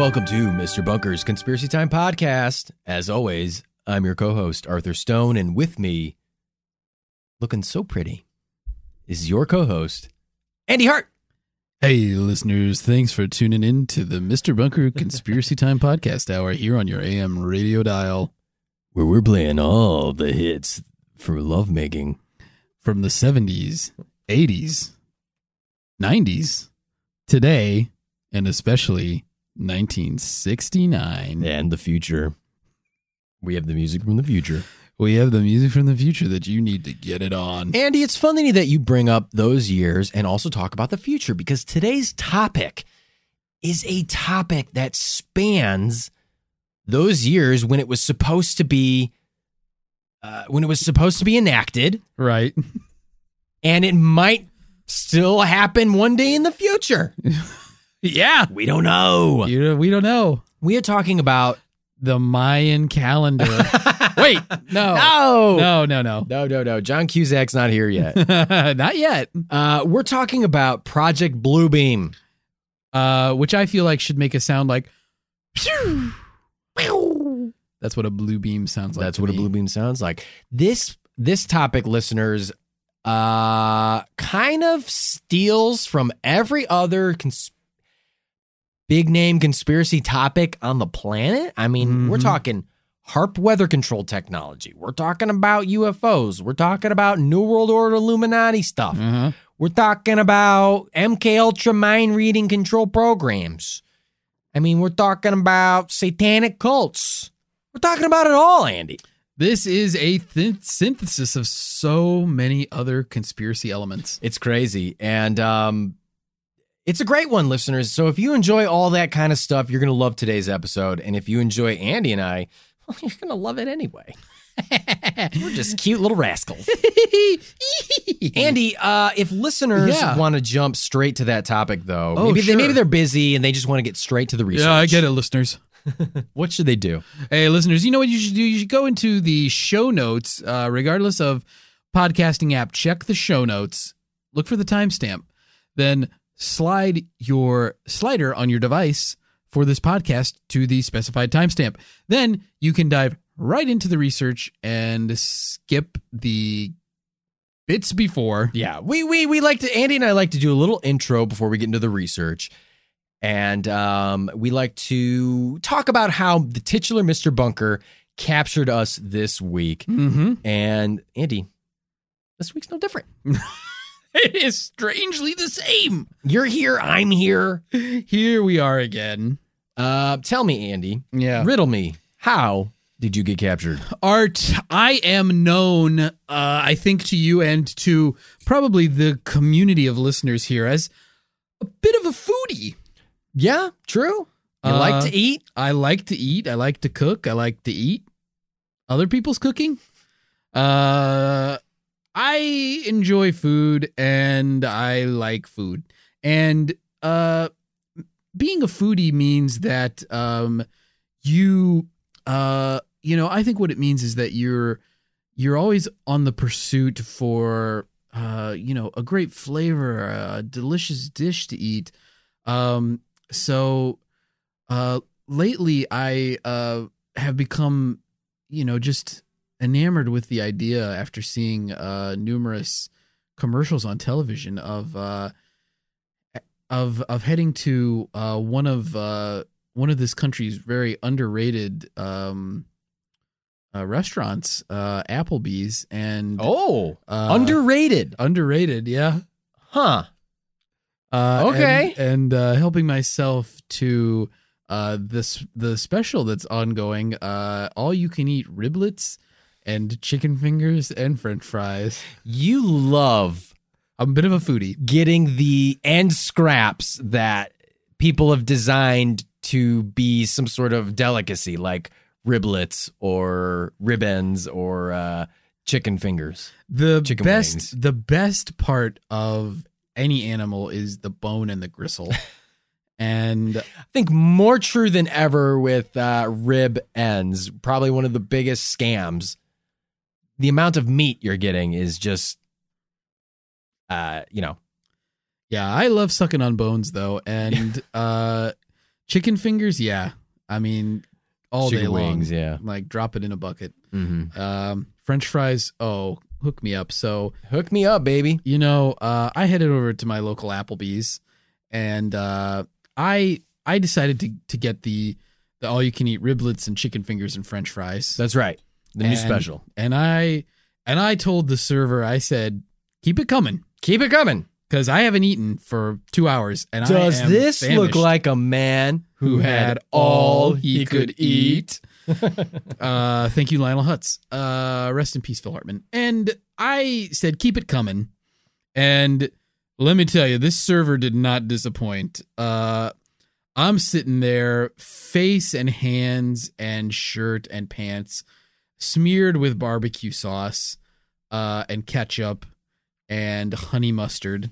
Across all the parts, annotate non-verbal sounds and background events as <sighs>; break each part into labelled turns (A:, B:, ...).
A: Welcome to Mr. Bunker's Conspiracy Time podcast. As always, I'm your co-host Arthur Stone, and with me, looking so pretty, is your co-host Andy Hart.
B: Hey, listeners, thanks for tuning in to the Mr. Bunker Conspiracy Time <laughs> podcast hour here on your AM radio dial
A: where we're playing all the hits for lovemaking
B: from the 70s, 80s, 90s, today, and especially 1969.
A: and the future. We have the music from the future.
B: We have the music from the future that you need to get it on.
A: Andy, it's funny that you bring up those years and also talk about the future because today's topic is a topic that spans those years when it was supposed to be uh, when it was supposed to be enacted,
B: Right.
A: and it might still happen one day in the future. <laughs>
B: Yeah.
A: We don't know.
B: You, we don't know.
A: We are talking about
B: The Mayan calendar. <laughs> Wait, no.
A: no,
B: No, no, no.
A: no, no, no. John Cusack's not here yet. <laughs>
B: Not yet.
A: Uh, we're talking about Project Bluebeam.
B: Uh, which I feel like should make a sound like. Pew! Pew! That's what a blue beam sounds like.
A: That's what a blue beam sounds like. This this topic, listeners, uh, kind of steals from every other cons- big name conspiracy topic on the planet. I mean, we're
B: Mhm.
A: talking HAARP weather control technology. We're talking about UFOs. We're talking about New World Order Illuminati stuff.
B: Uh-huh.
A: We're talking about MK Ultra mind reading control programs. I mean, we're talking about satanic cults. We're talking about it all, Andy.
B: This is a th- synthesis of so many other conspiracy elements.
A: It's crazy. And um it's a great one, listeners. So if you enjoy all that kind of stuff, you're gonna love today's episode. And if you enjoy Andy and I, well, you're gonna love it anyway. <laughs> We're just cute little rascals. <laughs> Andy, uh, if listeners
B: Yeah.
A: want to jump straight to that topic, though,
B: Oh,
A: maybe they, maybe they're busy and they just want to get straight to the research.
B: Yeah, I get it, listeners. <laughs>
A: What should they do?
B: Hey, listeners, you know what you should do? You should go into the show notes, uh, regardless of podcasting app. Check the show notes, look for the timestamp, then slide your slider on your device for this podcast to the specified timestamp. Then you can dive right into the research and skip the bits before.
A: Yeah, we we we like to Andy and I like to do a little intro before we get into the research. And um, we like to talk about how the titular Mr. Bunker captured us this week.
B: Mm-hmm.
A: And Andy, this week's no different. <laughs> <laughs>
B: It is strangely the same.
A: You're here, I'm here.
B: Here we are again.
A: Uh, tell me, Andy,
B: Yeah.
A: riddle me, how did you get captured?
B: Art, I am known, uh, I think, to you and to probably the community of listeners here as a bit of a foodie.
A: Yeah, true. You
B: Uh,
A: like to eat?
B: I like to eat. I like to cook. I like to eat other people's cooking. Uh, I enjoy food and I like food. And uh, being a foodie means that um, you uh, you know I think what it means is that you're you're always on the pursuit for uh, you know a great flavor, a delicious dish to eat. Um, so uh, lately, I uh, have become you know just enamored with the idea after seeing uh, numerous commercials on television of uh, of of heading to uh, one of uh, one of this country's very underrated um, uh, restaurants, uh, Applebee's, and
A: Oh,
B: uh,
A: underrated.
B: underrated, yeah.
A: Huh.
B: Uh,
A: Okay.
B: and, and uh, helping myself to uh, this the special that's ongoing. Uh, all you can eat riblets and chicken fingers and French fries.
A: You love
B: I'm a bit of a foodie.
A: getting the end scraps that people have designed to be some sort of delicacy, like riblets or ribbons or uh, chicken fingers.
B: The
A: Chicken
B: best
A: wings.
B: the best part of any animal is the bone and the gristle. <laughs> and
A: I think more true than ever with uh, rib ends. Probably one of the biggest scams. The amount of meat you're getting is just, uh, you know,
B: yeah, I love sucking on bones though. And <laughs> uh chicken fingers, yeah. I mean all
A: chicken
B: day long.
A: wings. Yeah.
B: Like drop it in a bucket.
A: Mm-hmm.
B: Um French fries, oh, hook me up. So
A: Hook me up, baby.
B: you know, uh, I headed over to my local Applebee's, and uh, I I decided to to get the the all you can eat riblets and chicken fingers and French fries.
A: That's right. The new
B: And-
A: special.
B: And I and I told the server, I said, keep it coming
A: Keep it coming.
B: because I haven't eaten for two hours. And I
A: Does this look like a man who had all he could eat? <laughs>
B: uh, thank you, Lionel Hutz. Uh, rest in peace, Phil Hartman. And I said, keep it coming. And let me tell you, this server did not disappoint. Uh, I'm sitting there, face and hands and shirt and pants smeared with barbecue sauce uh, and ketchup and honey mustard.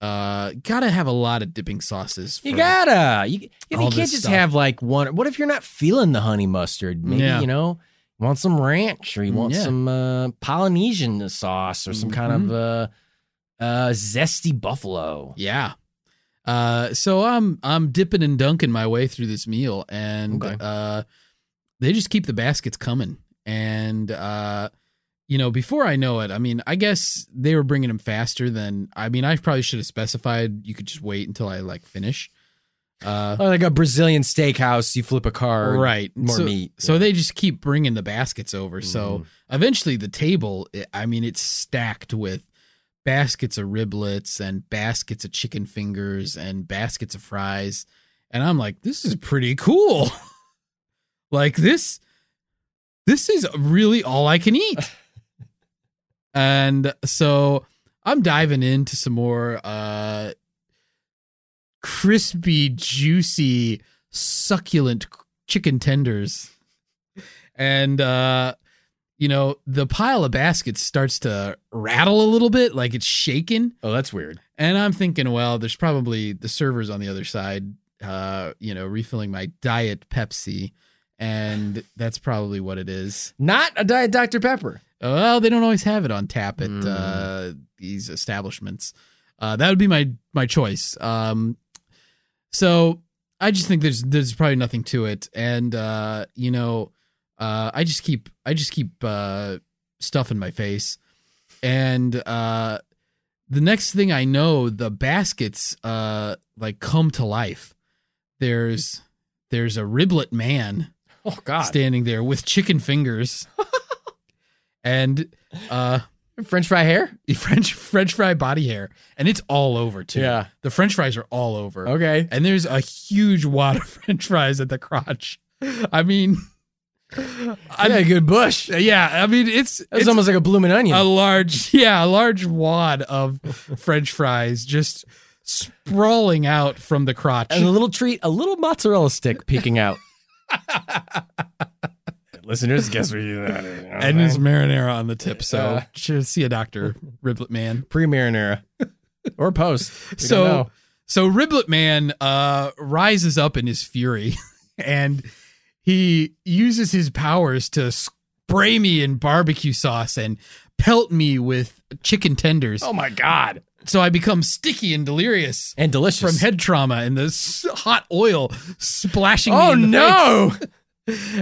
B: Uh, gotta have a lot of dipping sauces.
A: You gotta. You, you can't just
B: stuff.
A: have like one. What if you're not feeling the honey mustard? Maybe
B: Yeah.
A: you know, you want some ranch or you want
B: Yeah.
A: some uh, Polynesian sauce or some kind of uh, uh, zesty buffalo.
B: Yeah. Uh, so I'm I'm dipping and dunking my way through this meal, and
A: Okay.
B: uh, they just keep the baskets coming. And uh, you know, before I know it, I mean, I guess they were bringing them faster than. I mean, I probably should have specified you could just wait until I like finish. Uh,
A: Oh, like a Brazilian steakhouse, you flip a car,
B: right,
A: More
B: so,
A: meat.
B: So
A: Yeah.
B: they just keep bringing the baskets over. So
A: Mhm.
B: eventually, the table, I mean, it's stacked with baskets of riblets and baskets of chicken fingers and baskets of fries. And I'm like, this is pretty cool. <laughs> like this, this is really all I can eat. <laughs> and so I'm diving into some more uh crispy, juicy, succulent chicken tenders. And uh you know, the pile of baskets starts to rattle a little bit, like it's shaking.
A: oh, that's weird.
B: And I'm thinking, well, there's probably the servers on the other side, uh, you know, refilling my diet Pepsi. And that's probably what it is.
A: Not a diet Dr Pepper.
B: Well, they don't always have it on tap at
A: Mm.
B: uh, these establishments. Uh, that would be my my choice. Um, so I just think there's there's probably nothing to it, and uh, you know, uh, I just keep I just keep uh, stuffing my face, and uh, the next thing I know, the baskets uh, like come to life. There's there's a riblet man
A: Oh God,
B: standing there with chicken fingers <laughs> and uh
A: French fry hair. <laughs>
B: french french fry body hair and it's all over too
A: Yeah.
B: the french fries are all over
A: Okay.
B: and there's a huge wad of <laughs> french fries at the crotch i mean
A: I got a good bush.
B: yeah i mean it's
A: That's
B: it's
A: almost like a blooming onion.
B: a large yeah a large wad of french fries just sprawling out from the crotch
A: and a little treat, a little mozzarella stick peeking out. Listeners, guess what you that is.
B: and there's marinara on the tip so
A: Uh.
B: should see a doctor riblet man <laughs>
A: pre marinara or post.
B: So. So Riblet Man uh, rises up in his fury, <laughs> and he uses his powers to spray me in barbecue sauce and pelt me with chicken tenders.
A: Oh my god.
B: So I become sticky and delirious
A: And delicious.
B: from head trauma and the hot oil splashing me
A: Oh no. <laughs>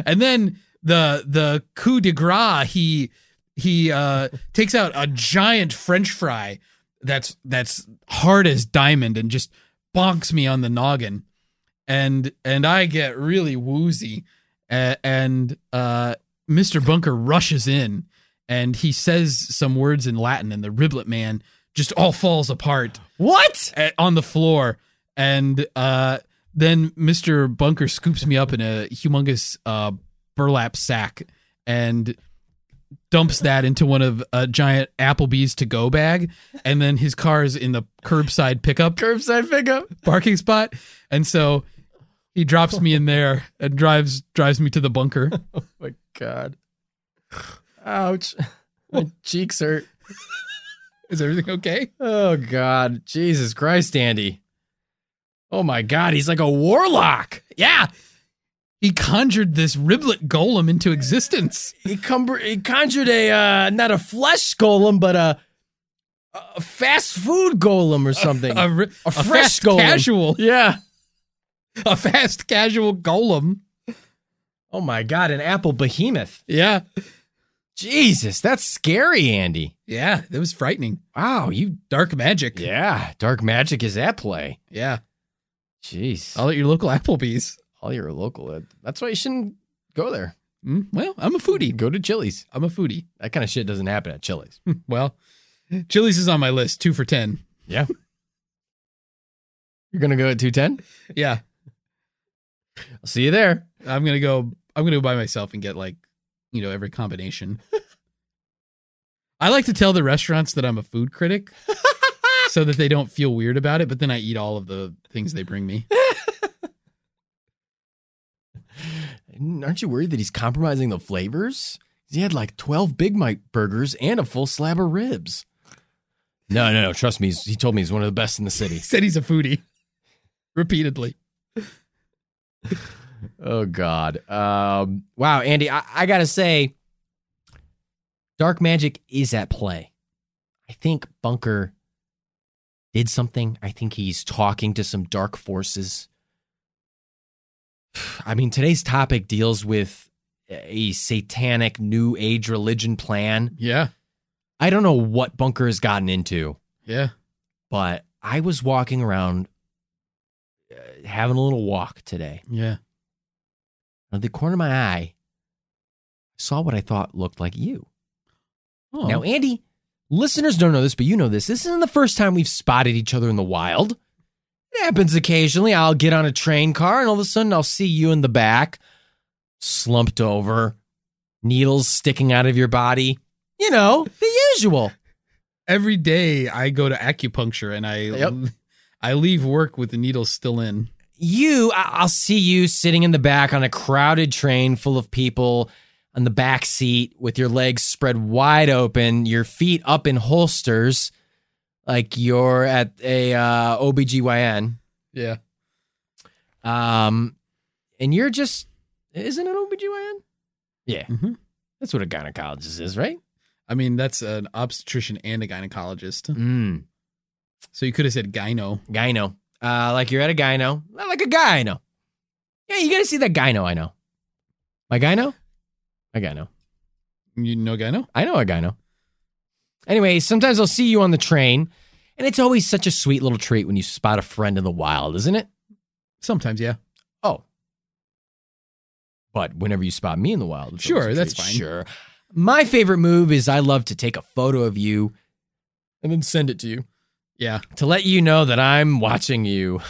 B: And then the the coup de grace, he he uh, takes out a giant French fry that's that's hard as diamond and just bonks me on the noggin, and and I get really woozy, A- and uh, Mr. Bunker rushes in and he says some words in Latin, and the riblet man just all falls apart
A: What?
B: uh, on the floor, and uh, then Mister Bunker scoops me up in a humongous uh, burlap sack and dumps that into one of a giant Applebee's to go bag, and then his car is in the curbside pickup
A: Curbside pickup.
B: parking spot, and so he drops me in there and drives drives me to the bunker. <laughs>
A: Oh my god. Ouch. My cheeks hurt.
B: Is everything okay?
A: Oh god. Jesus Christ, Andy. Oh my god, he's like a warlock.
B: Yeah. He conjured this riblet golem into existence.
A: He, cumber- he conjured a uh not a flesh golem, but a a fast food golem or something. <laughs>
B: A, ri-
A: A
B: a
A: fresh golem.
B: casual.
A: yeah.
B: A fast casual golem.
A: Oh my god, an apple behemoth.
B: Yeah.
A: Jesus, that's scary, Andy.
B: Yeah. That was frightening.
A: Wow, you
B: Dark magic.
A: Yeah, dark magic is at play.
B: Yeah.
A: Jeez.
B: All at your local Applebee's.
A: All your local. That's why you shouldn't go there.
B: Mm, well, I'm a foodie.
A: Go to Chili's.
B: I'm a foodie.
A: That kind of shit doesn't happen at Chili's.
B: Well, Chili's is on my list. Two for 10.
A: Yeah. You're gonna go at two ten.
B: Yeah.
A: I'll see you there.
B: I'm going to go, I'm going to go by myself and get like, you know, every combination. I like to tell the restaurants that I'm a food critic <laughs> so that they don't feel weird about it, but then I eat all of the things they bring me. <laughs>
A: Aren't you worried that he's compromising the flavors? He had like twelve Big Mike burgers and a full slab of ribs. No, no, no. Trust me. He told me he's one of the best in the city. <laughs>
B: He said he's a foodie repeatedly.
A: Oh God. Um, wow, Andy, I, I gotta say, dark magic is at play. I think Bunker did something. I think he's talking to some dark forces. <sighs> I mean, today's topic deals with a satanic new age religion plan.
B: Yeah.
A: I don't know what Bunker has gotten into
B: Yeah.
A: but I was walking around uh, having a little walk today.
B: Yeah.
A: At the corner of my eye, I saw what I thought looked like you.
B: Oh.
A: Now, Andy, listeners don't know this, but you know this. This isn't the first time we've spotted each other in the wild. It happens occasionally. I'll get on a train car and all of a sudden I'll see you in the back, slumped over, needles sticking out of your body. You know, the usual.
B: every day I go to acupuncture and I
A: Yep. <laughs>
B: I leave work with the needles still in.
A: You i'll see you sitting in the back on a crowded train full of people on the back seat with your legs spread wide open your feet up in holsters like you're at a uh, obgyn
B: Yeah.
A: um and you're just isn't it obgyn yeah.
B: Hmm
A: that's what a gynecologist is right?
B: I mean, that's an obstetrician and a gynecologist.
A: mm.
B: So you could have said gyno.
A: gyno uh like you're at a gyno Not like a gyno yeah you gotta see that gyno i know my gyno my gyno
B: You know gyno?
A: I know a guy know. Anyway, sometimes I'll see you on the train, and it's always such a sweet little treat when you spot a friend in the wild, isn't it?
B: Sometimes, yeah.
A: Oh. But whenever you spot me in the wild, it's
B: Sure, that's fine.
A: Sure. My favorite move is I love to take a photo of you and then send it to you
B: Yeah.
A: to let you know that I'm watching you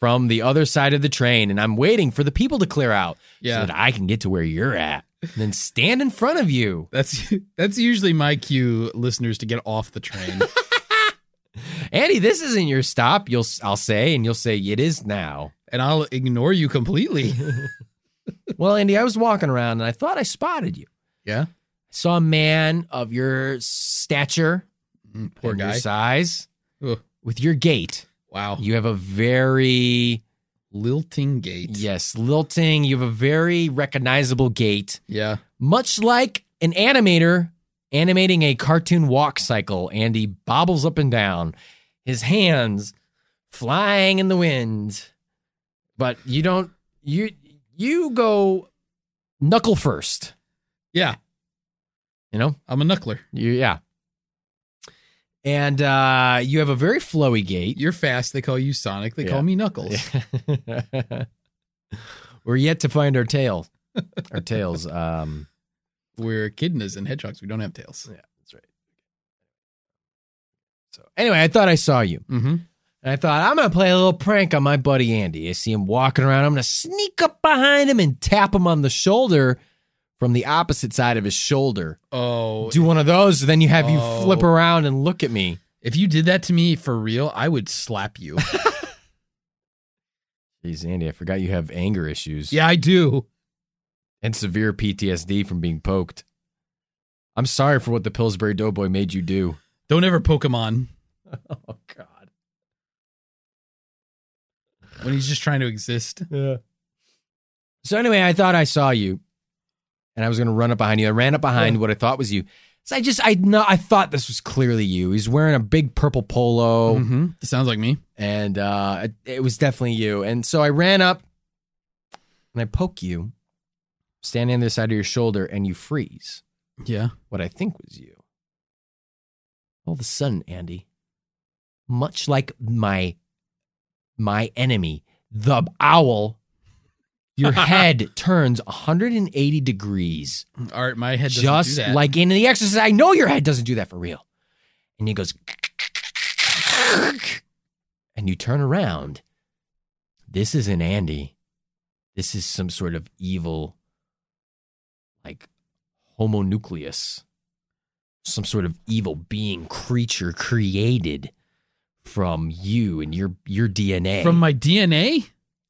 A: from the other side of the train and I'm waiting for the people to clear out
B: Yeah.
A: so that I can get to where you're at and then stand in front of you.
B: That's that's usually my cue, listeners, to get off the train. <laughs>
A: Andy, this isn't your stop. You'll I'll say, and you'll say it is now.
B: and I'll ignore you completely. <laughs> <laughs>
A: well, Andy, I was walking around and I thought I spotted you.
B: Yeah.
A: I saw a man of your stature,
B: Mm, Poor guy.
A: your size. With your gait.
B: Wow.
A: You have a very
B: Lilting gate.
A: yes, lilting. You have a very recognizable gait,
B: Yeah.
A: much like an animator animating a cartoon walk cycle. Andy bobbles up and down, his hands flying in the wind. But you don't. You you go knuckle first.
B: Yeah.
A: You know.
B: I'm a knuckler.
A: You yeah. And uh, you have a very flowy gait.
B: You're fast. They call you Sonic. They
A: Yeah.
B: call me Knuckles. <laughs>
A: We're yet to find our tail. Our tails. Um,
B: We're echidnas and hedgehogs. We don't have tails.
A: yeah, that's right. So anyway, I thought I saw you,
B: Mm-hmm.
A: and I thought I'm gonna play a little prank on my buddy Andy. I see him walking around. I'm gonna sneak up behind him and tap him on the shoulder from the opposite side of his shoulder.
B: Oh,
A: Do one of those, then you have you
B: Oh.
A: flip around and look at me.
B: if you did that to me for real, I would slap you. <laughs>
A: Jeez, Andy, I forgot you have anger issues.
B: yeah, I do.
A: and severe PTSD from being poked. I'm sorry for what the Pillsbury Doughboy made you do.
B: Don't ever Pokemon <laughs>
A: Oh God.
B: when he's just trying to exist.
A: Yeah. So anyway, I thought I saw you, and I was going to run up behind you. I ran up behind
B: Yeah.
A: what I thought was you. So I just I know I thought this was clearly you. He's wearing a big purple polo,
B: Mm-hmm. Sounds like me.
A: and uh, it, it was definitely you. And so I ran up, and I poke you, standing on the side of your shoulder, and you freeze.
B: Yeah.
A: what I think was you. All of a sudden, Andy, much like my my enemy, the owl, your <laughs> head turns 180 degrees.
B: All right, my head doesn't
A: Just
B: do that.
A: like in The Exorcist. I know your head doesn't do that for real. And he goes, <laughs> and you turn around. This isn't Andy. This is some sort of evil, like homonucleus, some sort of evil being, creature created from you and your your DNA.
B: from my DNA,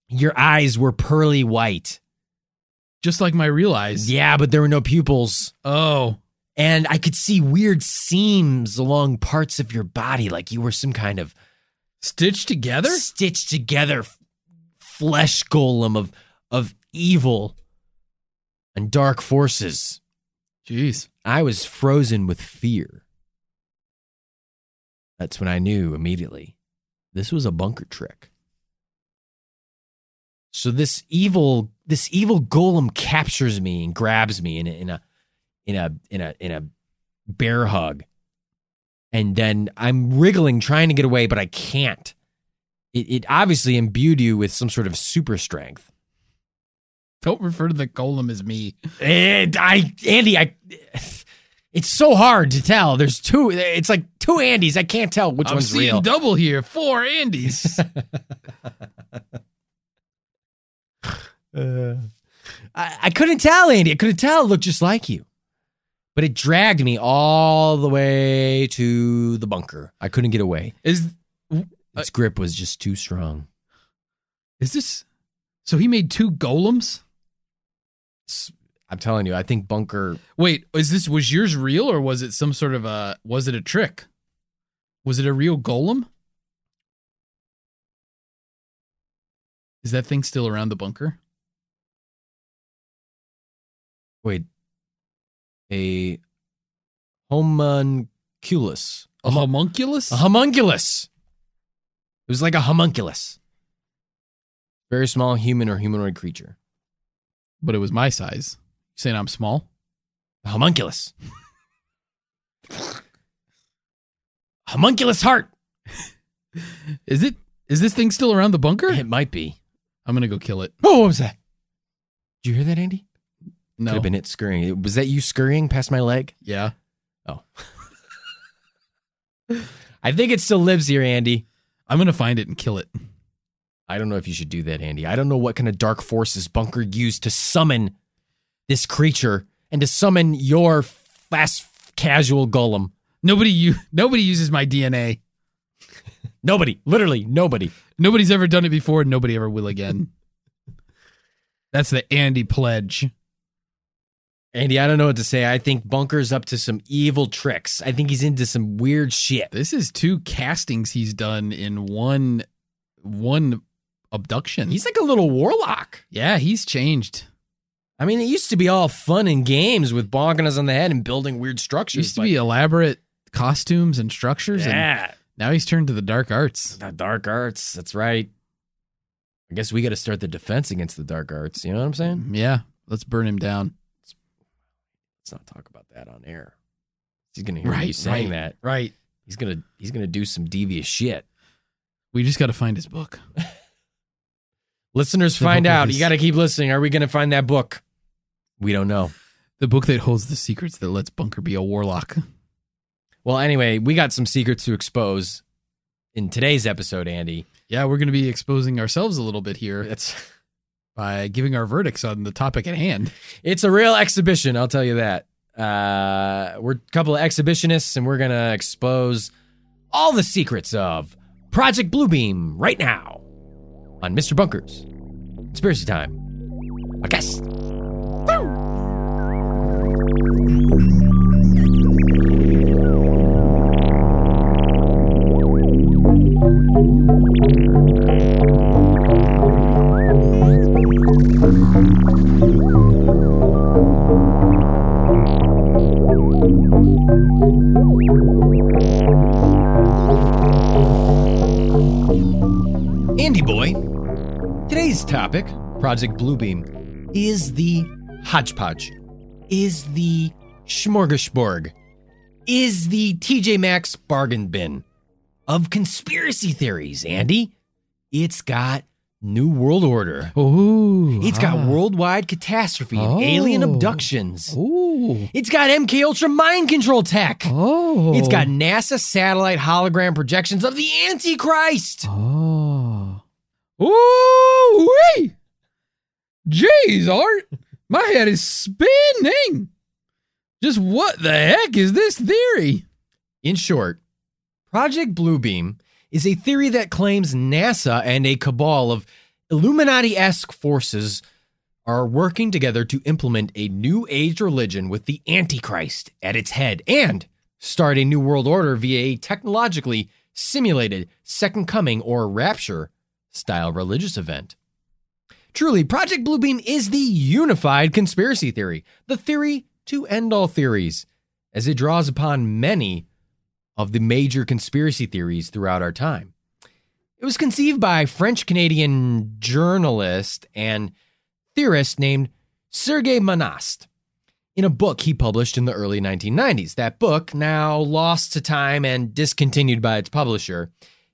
A: your eyes were pearly white.
B: just like my real eyes.
A: Yeah, but there were no pupils.
B: Oh,
A: and I could see weird seams along parts of your body, like you were some kind of
B: stitched together.
A: stitched together flesh golem of of evil and dark forces.
B: Jeez.
A: I was frozen with fear. That's when I knew immediately this was a bunker trick. So this evil this evil golem captures me and grabs me in a, in a in a in a in a bear hug. And then I'm wriggling trying to get away but I can't. It it obviously imbued you with some sort of super strength.
B: Don't refer to the golem as me.
A: And I, Andy, I, it's so hard to tell. There's two. It's like two Andys. I can't tell which
B: I'm
A: one's
B: seeing
A: real.
B: double here. Four <laughs> Andes.
A: I, I couldn't tell, Andy. I couldn't tell. It looked just like you, but it dragged me all the way to the bunker. I couldn't get away.
B: is
A: Its grip was just too strong.
B: is this? So he made two golems.
A: It's- I'm telling you, I think bunker.
B: Wait, is this was yours real or was it some sort of a was it a trick? Was it a real golem? Is that thing still around the bunker?
A: Wait, a homunculus.
B: A homunculus?
A: A homunculus. It was like a homunculus. Very small human or humanoid creature.
B: but it was my size. You saying I'm small?
A: A homunculus. <laughs> homunculus heart. <laughs>
B: Is it? Is this thing still around the bunker?
A: It might be.
B: I'm gonna go kill it.
A: Oh, what was that? Did you hear that, Andy?
B: No.
A: Could have been it scurrying. Was that you scurrying past my leg?
B: Yeah.
A: Oh. I think it still lives here, Andy.
B: I'm gonna find it and kill it.
A: I don't know if you should do that, Andy. I don't know what kind of dark forces Bunker used to summon this creature and to summon your fast casual golem.
B: Nobody you nobody uses my DNA. <laughs>
A: Nobody, literally nobody.
B: Nobody's ever done it before, and nobody ever will again. <laughs> That's the Andy pledge.
A: Andy, I don't know what to say. I think Bunker's up to some evil tricks. I think he's into some weird shit.
B: This is two castings he's done in one one abduction.
A: He's like a little warlock.
B: yeah, he's changed.
A: I mean, it used to be all fun and games with bonking us on the head and building weird structures.
B: Used to be elaborate costumes and structures, and
A: yeah,
B: now he's turned to the dark arts.
A: the dark arts. That's right. I guess we got to start the defense against the dark arts. You know what I'm saying?
B: Mm, yeah, let's burn him down.
A: Let's not talk about that on air. He's gonna hear you
B: Right,
A: saying
B: right.
A: that. Right. He's gonna he's gonna do some devious shit.
B: We just got to find his book. <laughs>
A: Listeners,
B: The
A: find
B: book
A: out.
B: his-
A: You got to keep listening. Are we gonna find that book? We don't know.
B: The book that holds the secrets that lets Bunker be a warlock.
A: Well, anyway, we got some secrets to expose in today's episode, Andy.
B: Yeah, we're going to be exposing ourselves a little bit here
A: It's <laughs>
B: by giving our verdicts on the topic at hand.
A: it's a real exhibition, I'll tell you that. Uh, we're a couple of exhibitionists, and we're gonna expose all the secrets of Project Bluebeam right now on Mr. Bunker's Conspiracy Time. I Project Bluebeam, is the hodgepodge, is the smorgasbord, is the TJ Maxx bargain bin of conspiracy theories, Andy. It's got New World Order.
B: Ooh.
A: It's got ah. worldwide catastrophe and alien
B: Oh.
A: abductions.
B: Ooh.
A: It's got MK Ultra mind control tech.
B: Oh.
A: It's got NASA satellite hologram projections of the Antichrist.
B: Oh. Ooh wee! Jeez, Art, my head is spinning. Just what the heck is this theory?
A: In short, Project Bluebeam is a theory that claims NASA and a cabal of Illuminati esque forces are working together to implement a new age religion with the Antichrist at its head and start a new world order via a technologically simulated second coming or rapture style religious event. Truly, Project Bluebeam is the unified conspiracy theory, the theory to end all theories, as it draws upon many of the major conspiracy theories throughout our time. It was conceived by French Canadian journalist and theorist named Sergei Monast in a book he published in the early 1990s. That book, now lost to time and discontinued by its publisher,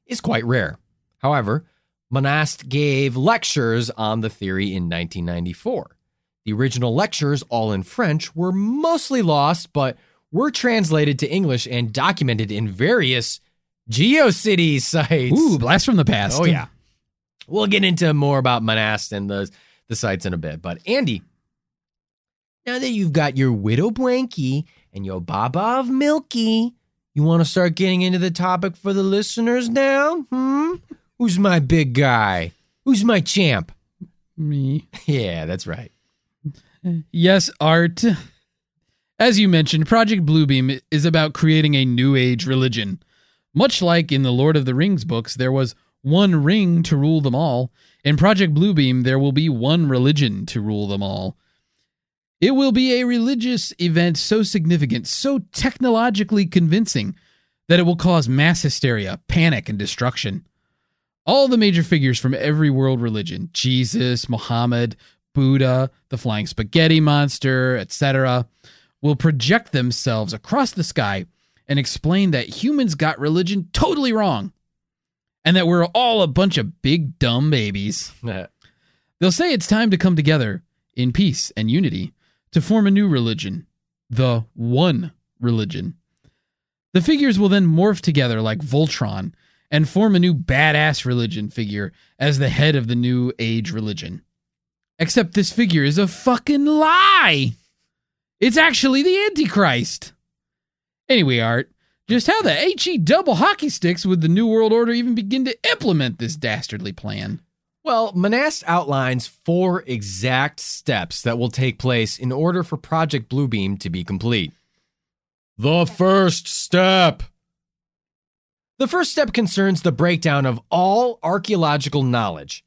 A: is quite rare. However, Monast gave lectures on the theory in 1994. The original lectures, all in French, were mostly lost, but were translated to English and documented in various GeoCities <laughs> sites.
B: Ooh, blast from the past.
A: Oh yeah. We'll get into more about Monast and the the sites in a bit. But Andy, now that you've got your widow Blanky and your Baba of Milky, you want to start getting into the topic for the listeners now? Hmm? Who's my big guy? Who's my champ?
B: Me. <laughs>
A: Yeah, that's right.
B: Yes, Art. As you mentioned, Project Bluebeam is about creating a new age religion. Much like in the Lord of the Rings books, there was one ring to rule them all. In Project Bluebeam, there will be one religion to rule them all. It will be a religious event so significant, so technologically convincing, that it will cause mass hysteria, panic, and destruction. All the major figures from every world religion Jesus, Muhammad, Buddha, the flying spaghetti monster, etc., will project themselves across the sky and explain that humans got religion totally wrong and that we're all a bunch of big dumb babies. <laughs> They'll say it's time to come together in peace and unity to form a new religion, the one religion. The figures will then morph together like Voltron and form a new badass religion figure as the head of the new age religion. Except this figure is a fucking lie. It's actually the Antichrist. Anyway, Art, just how the HE double hockey sticks would the New World Order even begin to implement this dastardly plan?
A: Well, Monast outlines four exact steps that will take place in order for Project Bluebeam to be complete. The first step. The first step concerns the breakdown of all archaeological knowledge.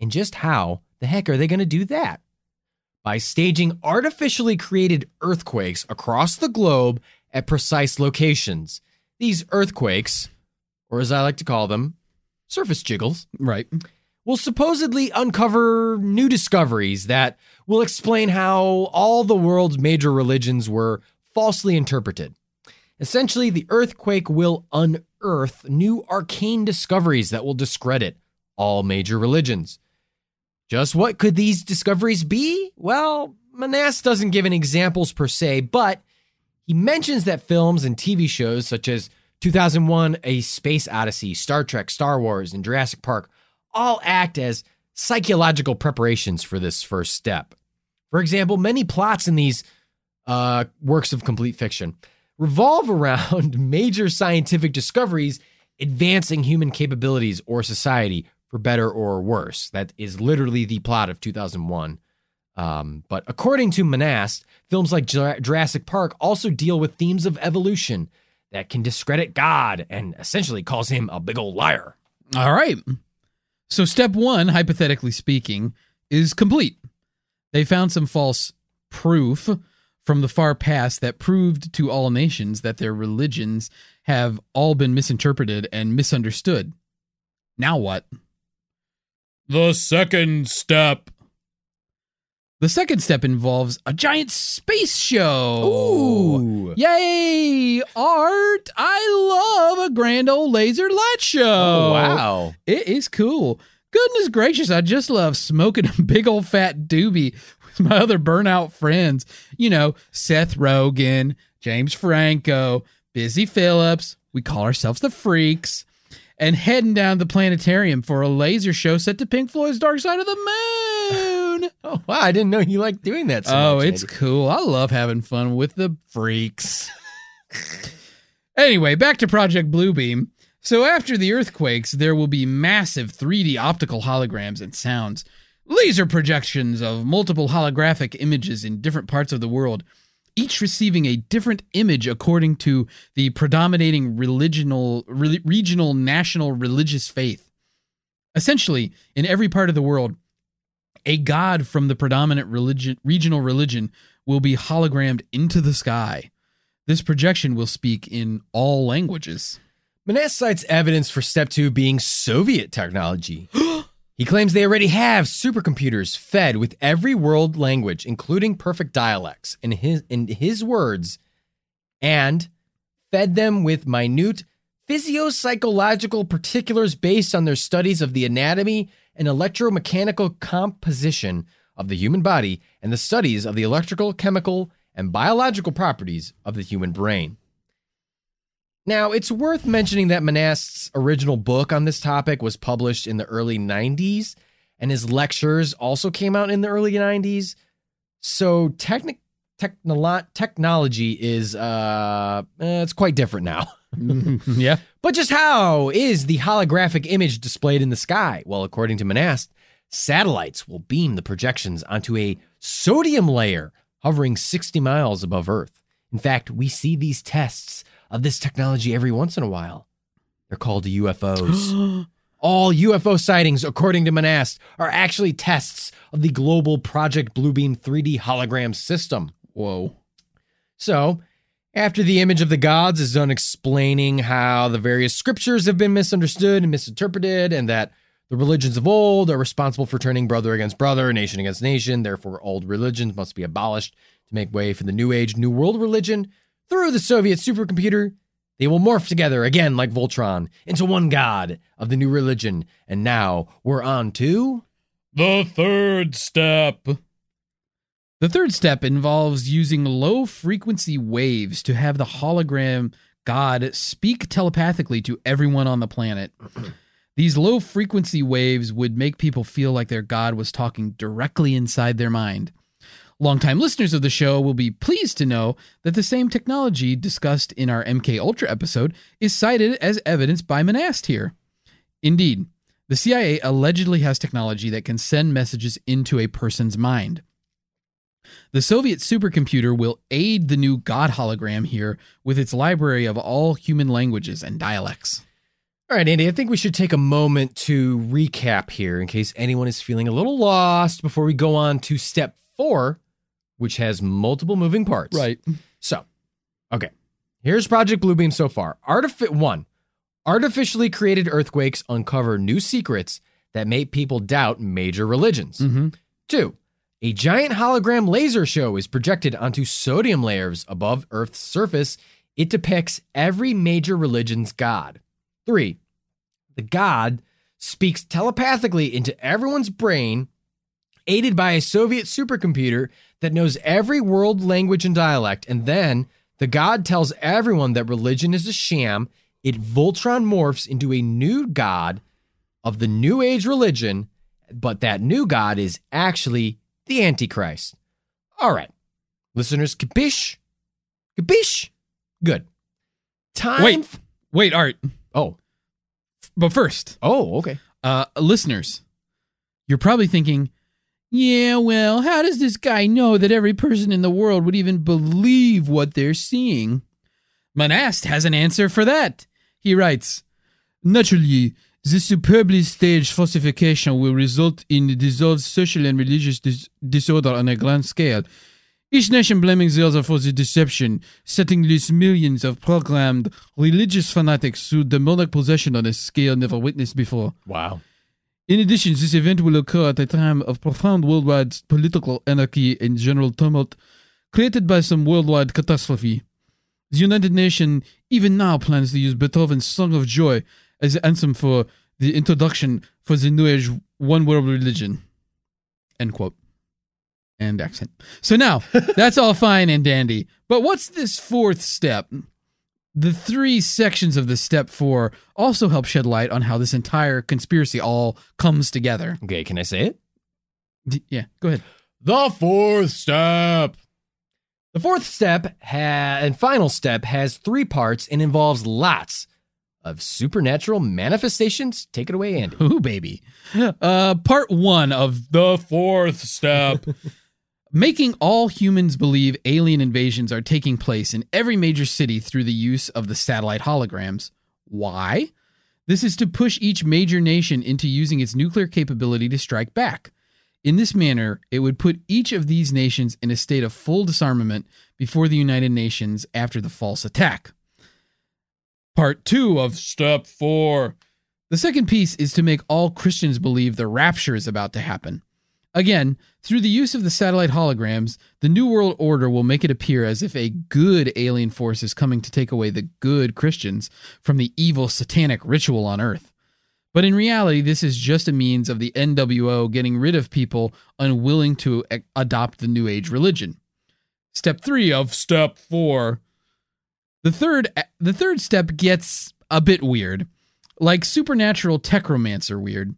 A: And just how the heck are they going to do that? By staging artificially created earthquakes across the globe at precise locations. These earthquakes, or as I like to call them, surface jiggles,
B: Right.
A: will supposedly uncover new discoveries that will explain how all the world's major religions were falsely interpreted. Essentially, the earthquake will unearth new arcane discoveries that will discredit all major religions. Just what could these discoveries be? Well, Monast doesn't give any examples per se, but he mentions that films and TV shows such as 2001 A Space Odyssey, Star Trek, Star Wars, and Jurassic Park all act as psychological preparations for this first step. For example, many plots in these uh, works of complete fiction revolve around <laughs> major scientific discoveries advancing human capabilities or society for better or worse. That is literally the plot of 2001. Um, but according to Monast, films like Jurassic Park also deal with themes of evolution that can discredit God and essentially calls him a big old liar.
B: All right. So, step one, hypothetically speaking, is complete. They found some false proof from the far past that proved to all nations that their religions have all been misinterpreted and misunderstood. Now what? The second step. The second step involves a giant space show.
A: Ooh.
B: Yay! Art! I love a grand old laser light show.
A: Oh, wow.
B: It is cool. Goodness gracious, I just love smoking a big old fat doobie <laughs> my other burnout friends. You know, Seth Rogen, James Franco, Busy Phillips. We call ourselves the Freaks. And heading down the planetarium for a laser show set to Pink Floyd's Dark Side of the Moon. <laughs>
A: Oh, wow. I didn't know you liked doing that so
B: oh,
A: much,
B: it's
A: Andy.
B: cool. I love having fun with the freaks. anyway, back to Project Bluebeam. So after the earthquakes, there will be massive 3D optical holograms and sounds, laser projections of multiple holographic images in different parts of the world, each receiving a different image according to the predominating religional, re- regional national religious faith. Essentially, in every part of the world, a god from the predominant religion, regional religion will be hologrammed into the sky. This projection will speak in all languages.
A: Monast cites evidence for step two being Soviet technology. <gasps> he claims they already have supercomputers fed with every world language, including perfect dialects, in his, in his words, and fed them with minute physiopsychological particulars based on their studies of the anatomy and electromechanical composition of the human body and the studies of the electrical, chemical, and biological properties of the human brain. Now, it's worth mentioning that Monast's original book on this topic was published in the early 90s, and his lectures also came out in the early 90s. So, techni- technolo- technology is uh, eh, it's quite different now. <laughs>
B: yeah.
A: But just how is the holographic image displayed in the sky? Well, according to Monast, satellites will beam the projections onto a sodium layer hovering 60 miles above Earth. In fact, we see these tests of this technology every once in a while. They're called UFOs. <gasps> All UFO sightings, according to Monast, are actually tests of the global Project Bluebeam 3D hologram system.
B: Whoa.
A: So, after the image of the gods is done explaining how the various scriptures have been misunderstood and misinterpreted, and that the religions of old are responsible for turning brother against brother, nation against nation, therefore, old religions must be abolished to make way for the new age, new world religion, through the Soviet supercomputer, they will morph together again like Voltron into one god of the new religion. And now we're on to.
B: The third step. The third step involves using low frequency waves to have the hologram god speak telepathically to everyone on the planet. <clears throat> These low frequency waves would make people feel like their god was talking directly inside their mind. Longtime listeners of the show will be pleased to know that the same technology discussed in our MK Ultra episode is cited as evidence by Monast here. Indeed, The CIA allegedly has technology that can send messages into a person's mind. The Soviet supercomputer will aid the new God hologram here with its library of all human languages and dialects.
A: All right, Andy, I think we should take a moment to recap here in case anyone is feeling a little lost before we go on to step four, which has multiple moving parts. Right. So, okay, here's Project Bluebeam so far. Artifi- one, artificially created earthquakes uncover new secrets that make people doubt major religions.
B: Mm-hmm.
A: Two, a giant hologram laser show is projected onto sodium layers above Earth's surface. It depicts every major religion's god. Three, the god speaks telepathically into everyone's brain, aided by a Soviet supercomputer that knows every world language and dialect. And then the god tells everyone that religion is a sham. It Voltron morphs into a new god of the New Age religion, but that new god is actually the Antichrist. All right, listeners, capiche? Capiche? Good. Time.
B: Wait, wait, Art.
A: Oh,
B: But first,
A: oh, okay.
B: uh, listeners, you're probably thinking, yeah, well, how does this guy know that every person in the world would even believe what they're seeing? Monast has an answer for that. He writes, Naturally, this superbly staged falsification will result in dissolved social and religious dis- disorder on a grand scale. Each nation blaming the other for the deception, setting loose millions of programmed religious fanatics through demonic possession on a scale never witnessed before.
A: Wow.
B: In addition, this event will occur at a time of profound worldwide political anarchy and general tumult created by some worldwide catastrophe. The United Nations even now plans to use Beethoven's Song of Joy as the anthem for the introduction for the New Age one world religion. End quote. And accent. So now, <laughs> that's all fine and dandy. But what's this fourth step? The three sections of the step four also help shed light on how this entire conspiracy all comes together.
A: Okay, can I say it?
B: D- yeah, go ahead.
A: The fourth step. The fourth step ha- and final step has three parts and involves lots of supernatural manifestations. Take it away, Andy.
B: Ooh, baby. Uh, part one of the fourth step. <laughs> Making all humans believe alien invasions are taking place in every major city through the use of the satellite holograms. Why? This is to push each major nation into using its nuclear capability to strike back. In this manner, it would put each of these nations in a state of full disarmament before the United Nations after the false attack. Part two of step four. The second piece is to make all Christians believe the rapture is about to happen. Again, through the use of the satellite holograms, the New World Order will make it appear as if a good alien force is coming to take away the good Christians from the evil satanic ritual on Earth. But in reality, this is just a means of the NWO getting rid of people unwilling to adopt the New Age religion. Step three of step four. The third, the third step gets a bit weird, like supernatural techromancer weird.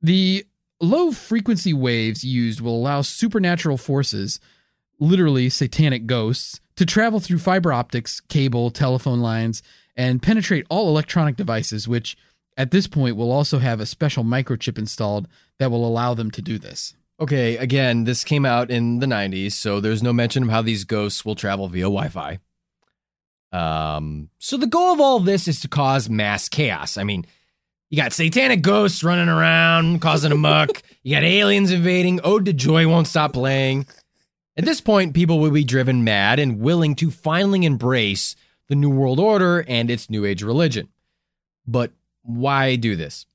B: The low frequency waves used will allow supernatural forces, literally satanic ghosts, to travel through fiber optics, cable, telephone lines, and penetrate all electronic devices, which at this point will also have a special microchip installed that will allow them to do this.
A: Okay, again, this came out in the 90s, so there's no mention of how these ghosts will travel via Wi Fi. Um, so the goal of all this is to cause mass chaos. I mean, you got satanic ghosts running around, causing a muck. you got aliens invading. Ode to Joy won't stop playing. At this point, people will be driven mad and willing to finally embrace the New World Order and its New Age religion. But why do this?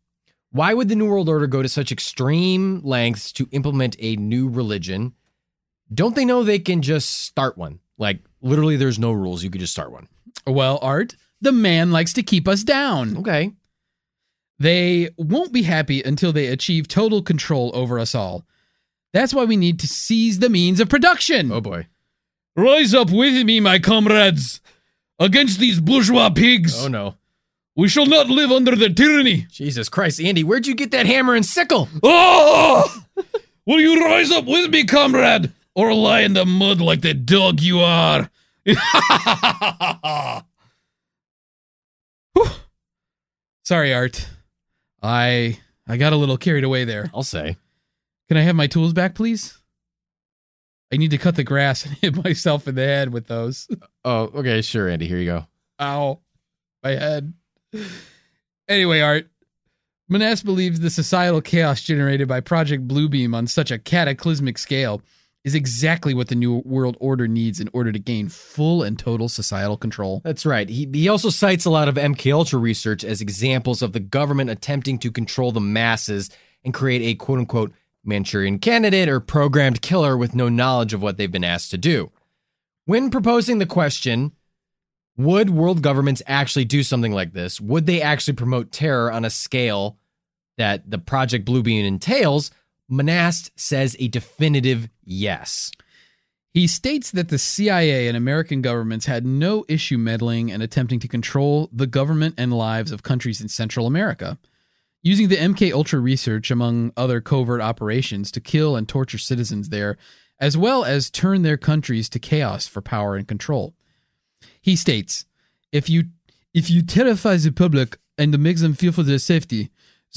A: Why would the New World Order go to such extreme lengths to implement a new religion? Don't they know they can just start one? Like, literally, there's no rules. You could just start one.
B: Well, Art, the man likes to keep us down.
A: Okay.
B: They won't be happy until they achieve total control over us all. That's why we need to seize the means of production.
A: Oh, boy.
B: Rise up with me, my comrades, against these bourgeois pigs.
A: Oh, no.
B: We shall not live under their tyranny.
A: Jesus Christ. Andy, where'd you get that hammer and sickle?
B: Oh! Will you rise up with me, comrade, or lie in the mud like the dog you are? <laughs> Sorry, Art. I I got a little carried away there.
A: I'll say.
B: Can I have my tools back, please? I need to cut the grass <laughs> and hit myself in the head with those.
A: Oh, okay, sure, Andy. Here you go.
B: Ow, my head. Anyway, Art, Monast believes the societal chaos generated by Project Bluebeam on such a cataclysmic scale is exactly what the New World Order needs in order to gain full and total societal control.
A: That's right. He, he also cites a lot of MK Ultra research as examples of the government attempting to control the masses and create a quote unquote Manchurian candidate or programmed killer with no knowledge of what they've been asked to do. When proposing the question, would world governments actually do something like this? Would they actually promote terror on a scale that the Project Bluebeam entails? Monast says a definitive yes.
B: He states that the CIA and American governments had no issue meddling and attempting to control the government and lives of countries in Central America, using the MK Ultra research among other covert operations to kill and torture citizens there, as well as turn their countries to chaos for power and control. He states, "If you if you terrify the public and make them fear for their safety,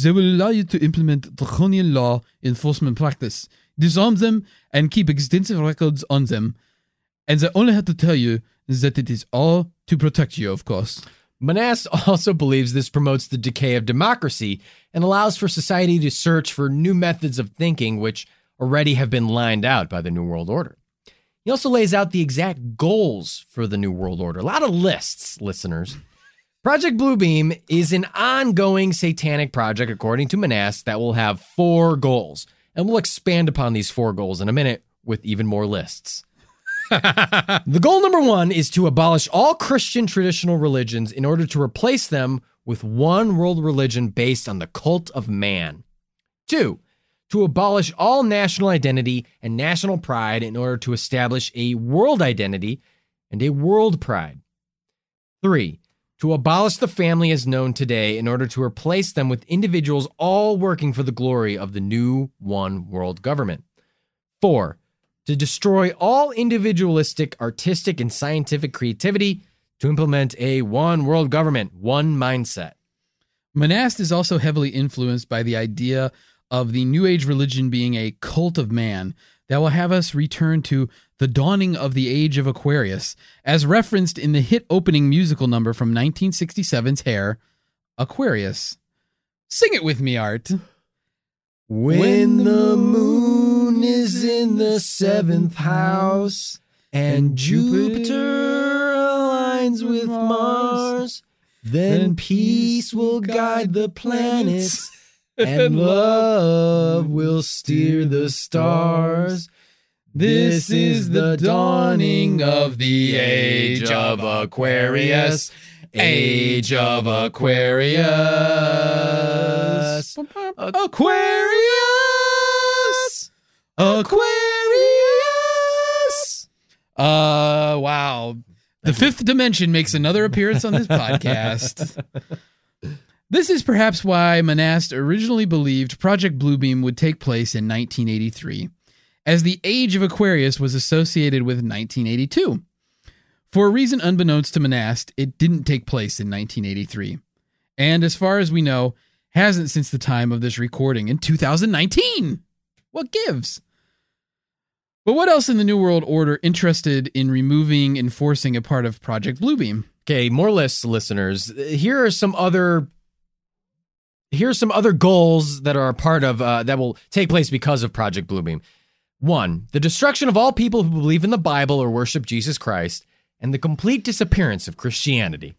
B: they will allow you to implement draconian law enforcement practice, disarm them, and keep extensive records on them. And they only have to tell you that it is all to protect you, of course.
A: Monast <laughs> also believes this promotes the decay of democracy and allows for society to search for new methods of thinking, which already have been lined out by the New World Order. He also lays out the exact goals for the New World Order. A lot of lists, listeners. Project Bluebeam is an ongoing satanic project, according to Monast, that will have four goals. And we'll expand upon these four goals in a minute with even more lists. <laughs> the goal number one is to abolish all Christian traditional religions in order to replace them with one world religion based on the cult of man. Two, to abolish all national identity and national pride in order to establish a world identity and a world pride. Three, to abolish the family as known today in order to replace them with individuals all working for the glory of the new one world government. Four, to destroy all individualistic, artistic, and scientific creativity to implement a one world government, one mindset.
B: Monast is also heavily influenced by the idea of the New Age religion being a cult of man that will have us return to the dawning of the age of Aquarius, as referenced in the hit opening musical number from 1967's Hair, Aquarius. Sing it with me, Art.
A: When the moon is in the seventh house and Jupiter aligns with Mars, then peace will guide the planets and love will steer the stars. This is the dawning of the age of Aquarius. Age of Aquarius. Aquarius. Aquarius.
B: Uh, wow. The fifth dimension makes another appearance on this <laughs> podcast. This is perhaps why Monast originally believed Project Bluebeam would take place in 1983, as the age of Aquarius was associated with 1982. For a reason unbeknownst to Monast, it didn't take place in 1983. And as far as we know, hasn't since the time of this recording in 2019. What gives? But what else in the New World Order interested in removing and forcing a part of Project Bluebeam?
A: Okay, more lists, listeners. Here are some other. Here are some other goals that are a part of uh, that will take place because of Project Bluebeam. One, the destruction of all people who believe in the Bible or worship Jesus Christ, and the complete disappearance of Christianity.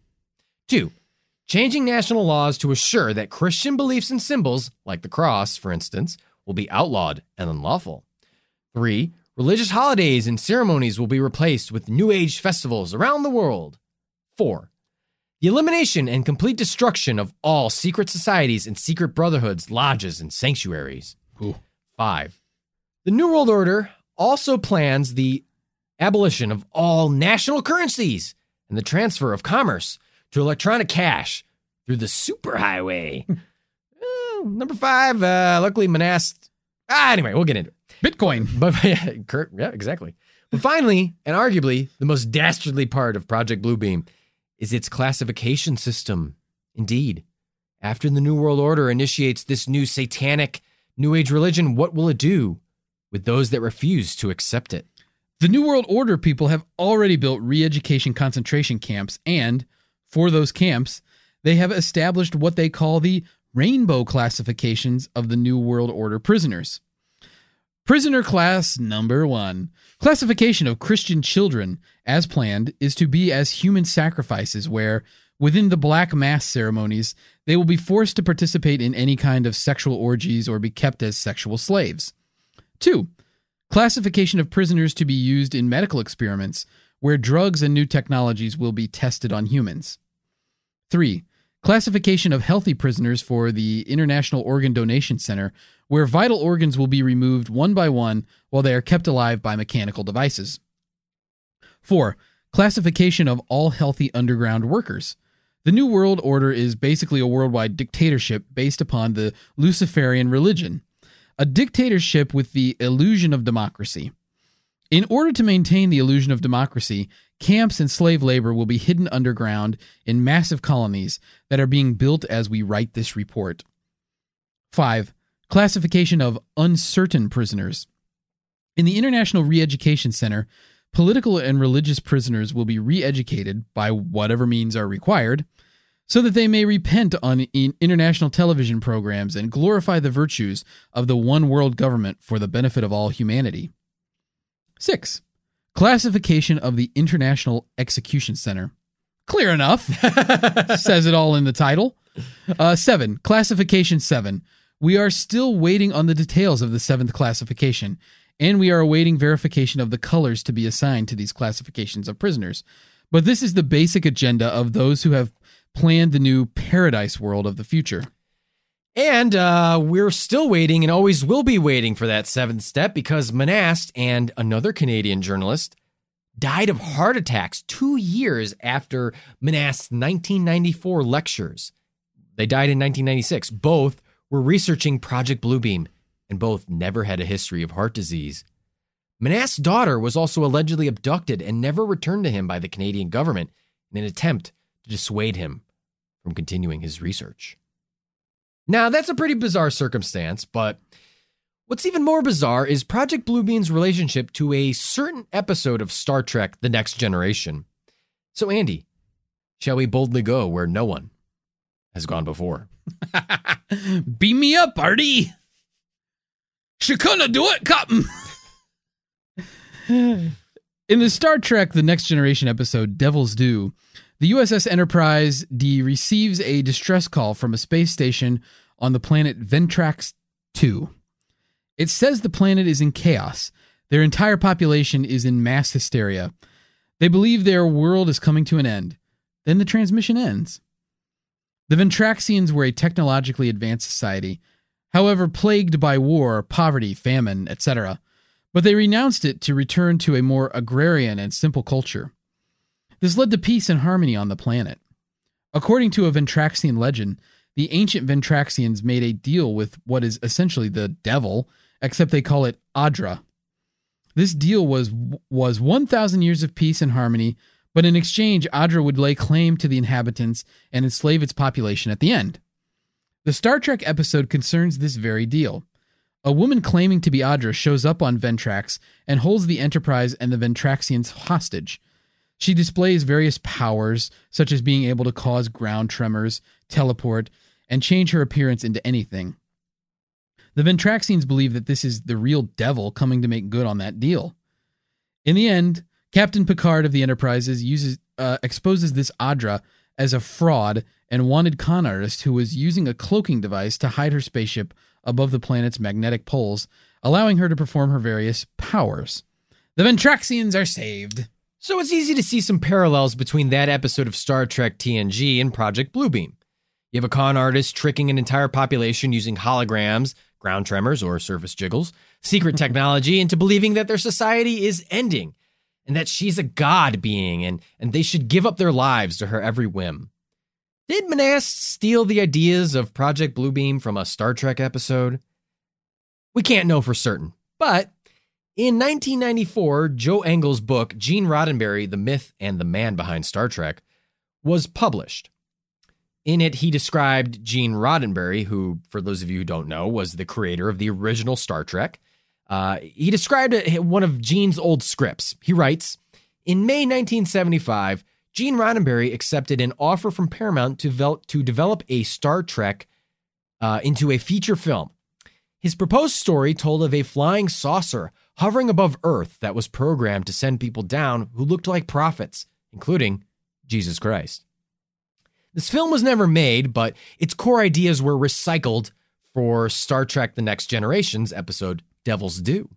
A: Two, changing national laws to assure that Christian beliefs and symbols, like the cross, for instance, will be outlawed and unlawful. Three, religious holidays and ceremonies will be replaced with New Age festivals around the world. Four, the elimination and complete destruction of all secret societies and secret brotherhoods, lodges, and sanctuaries.
B: Ooh.
A: Five, the New World Order also plans the abolition of all national currencies and the transfer of commerce to electronic cash through the superhighway. <laughs> Uh, number five, uh, luckily Monast. Ah, anyway, we'll get into it.
B: Bitcoin. <laughs>
A: But yeah, yeah, exactly. But finally, and arguably the most dastardly part of Project Bluebeam is its classification system. Indeed, After the New World Order initiates this new satanic New Age religion, what will it do with those that refuse to accept it?
B: The New World Order people have already built re education concentration camps, and for those camps, they have established what they call the rainbow classifications of the New World Order prisoners. Prisoner class number one classification of Christian children, as planned, is to be as human sacrifices, where, within the black mass ceremonies, they will be forced to participate in any kind of sexual orgies or be kept as sexual slaves. Two, classification of prisoners to be used in medical experiments, where drugs and new technologies will be tested on humans. Three, classification of healthy prisoners for the International Organ Donation Center, where vital organs will be removed one by one while they are kept alive by mechanical devices. 4. Classification of all healthy underground workers. The New World Order is basically a worldwide dictatorship based upon the Luciferian religion, a dictatorship with the illusion of democracy. In order to maintain the illusion of democracy, camps and slave labor will be hidden underground in massive colonies that are being built as we write this report. 5 classification of uncertain prisoners. In the International Re Education Center, political and religious prisoners will be re educated by whatever means are required so that they may repent on international television programs and glorify the virtues of the one world government for the benefit of all humanity. 6. Classification of the International Execution Center. Clear enough. <laughs> Says it all in the title. Uh, 7. Classification 7 we are still waiting on the details of the seventh classification, and we are awaiting verification of the colors to be assigned to these classifications of prisoners. But this is the basic agenda of those who have planned the new paradise world of the future.
A: And uh, we're still waiting and always will be waiting for that seventh step because Monast and another Canadian journalist died of heart attacks two years after Monast's 1994 lectures. They died in 1996. Both were researching Project Bluebeam, and both never had a history of heart disease. Monast's daughter was also allegedly abducted and never returned to him by the Canadian government in an attempt to dissuade him from continuing his research. Now, that's a pretty bizarre circumstance, but what's even more bizarre is Project Bluebeam's relationship to a certain episode of Star Trek The Next Generation. So, Andy, shall we boldly go where no one has gone before? <laughs>
B: Beam me up, Artie. She couldn't do it, Captain. In the Star Trek The Next Generation episode Devil's Due, the USS Enterprise D receives a distress call from a space station on the planet Ventrax 2. It says the planet is in chaos. Their entire population is in mass hysteria. They believe their world is coming to an end. Then the transmission ends. The Ventraxians were a technologically advanced society, however, plagued by war, poverty, famine, etc., but they renounced it to return to a more agrarian and simple culture. This led to peace and harmony on the planet. According to a Ventraxian legend, the ancient Ventraxians made a deal with what is essentially the devil, except they call it Adra. This deal was was 1000 years of peace and harmony but in exchange, Adra would lay claim to the inhabitants and enslave its population at the end. The Star Trek episode concerns this very deal. A woman claiming to be Adra shows up on Ventrax and holds the Enterprise and the Ventraxians hostage. She displays various powers, such as being able to cause ground tremors, teleport, and change her appearance into anything. The Ventraxians believe that this is the real devil coming to make good on that deal. In the end, Captain Picard of the Enterprises uses uh, exposes this Adra as a fraud and wanted con artist who was using a cloaking device to hide her spaceship above the planet's magnetic poles, allowing her to perform her various powers. The Ventraxians are saved.
A: So it's easy to see some parallels between that episode of Star Trek TNG and Project Bluebeam. You have a con artist tricking an entire population using holograms, ground tremors, or surface jiggles, secret <laughs> technology into believing that their society is ending and that she's a god being and, and they should give up their lives to her every whim. Did Monast steal the ideas of Project Bluebeam from a Star Trek episode? We can't know for certain, but in 1994, Joel Engel's book, Gene Roddenberry, The Myth and the Man Behind Star Trek, was published. In it, he described Gene Roddenberry, who, for those of you who don't know, was the creator of the original Star Trek. Uh, he described one of Gene's old scripts. He writes In May 1975, Gene Roddenberry accepted an offer from Paramount to, vel- to develop a Star Trek uh, into a feature film. His proposed story told of a flying saucer hovering above Earth that was programmed to send people down who looked like prophets, including Jesus Christ. This film was never made, but its core ideas were recycled for Star Trek The Next Generation's episode Devil's Due.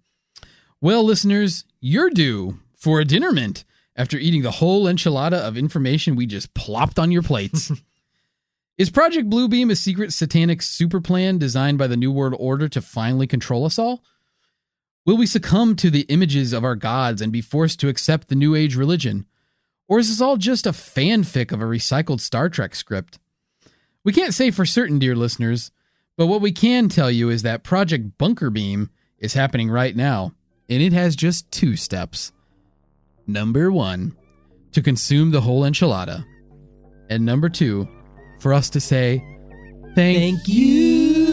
B: Well, listeners, you're due for a dinner mint after eating the whole enchilada of information we just plopped on your plates. <laughs> Is Project Bluebeam a secret satanic super plan designed by the New World Order to finally control us all? Will we succumb to the images of our gods and be forced to accept the New Age religion? Or is this all just a fanfic of a recycled Star Trek script? We can't say for certain, dear listeners, but what we can tell you is that Project Bunker Beam is happening right now, and it has just two steps. Number one, to consume the whole enchilada. And number two, for us to say, Thank,
A: Thank
B: you,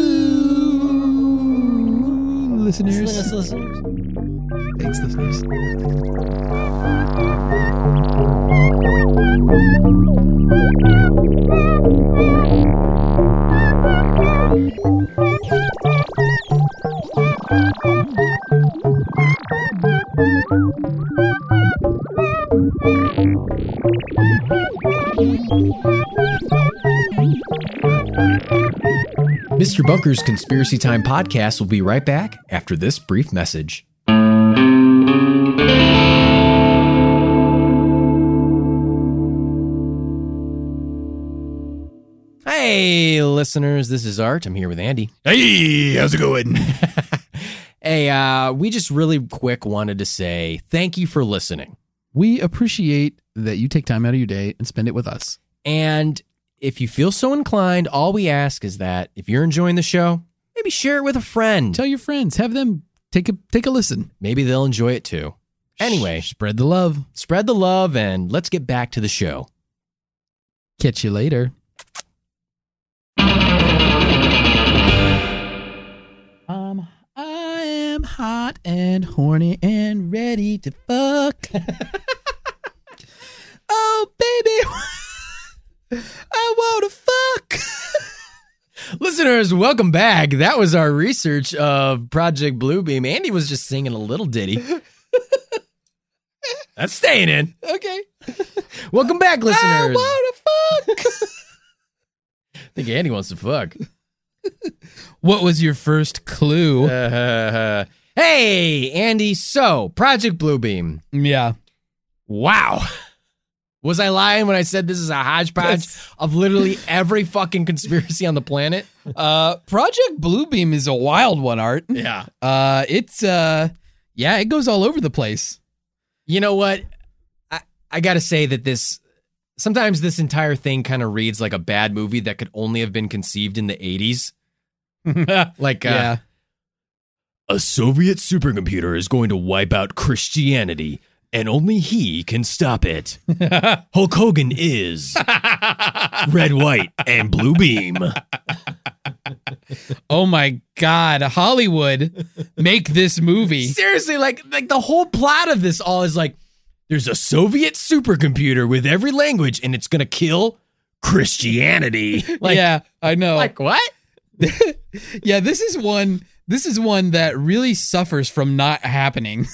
B: listeners. Thanks, listeners.
A: Mr. Bunker's Conspiracy Time podcast will be right back after this brief message. Hey, listeners, this is Art. I'm here with Andy.
B: Hey, how's it going? <laughs>
A: Hey, uh, we just really quick wanted to say thank you for listening.
B: we appreciate that you take time out of your day and spend it with us.
A: And if you feel so inclined, all we ask is that if you're enjoying the show, maybe share it with a friend.
B: Tell your friends, have them take a take a listen.
A: Maybe they'll enjoy it too. Anyway,
B: Spread the love.
A: spread the love and let's get back to the show.
B: Catch you later. Hot and horny and ready to fuck. <laughs> oh, baby. <laughs> I want to fuck.
A: Listeners, welcome back. That was our research of Project Bluebeam. Andy was just singing a little ditty. <laughs> That's staying in.
B: Okay.
A: Welcome back, listeners.
B: I want to fuck.
A: I think Andy wants to fuck.
B: what was your first clue?
A: Uh, hey, Andy. So, Project Bluebeam.
B: yeah.
A: Wow. <laughs> Was I lying when I said this is a hodgepodge of literally <laughs> every fucking conspiracy on the planet?
B: Uh, Project Bluebeam is a wild one, Art.
A: Yeah.
B: Uh, it's uh, yeah, it goes all over the place.
A: You know what? I, I got to say that this sometimes this entire thing kind of reads like a bad movie that could only have been conceived in the 80s. <laughs> Like, uh,
B: yeah,
A: a Soviet supercomputer is going to wipe out Christianity, and only he can stop it. <laughs> Hulk Hogan is <laughs> red, white, and blue beam.
B: Oh my God, Hollywood, make this movie.
A: Seriously, like, like the whole plot of this all is like there's a Soviet supercomputer with every language, and it's gonna kill Christianity. <laughs> Like,
B: yeah, I know.
A: like what?
B: yeah, this is one. This is one that really suffers from not happening.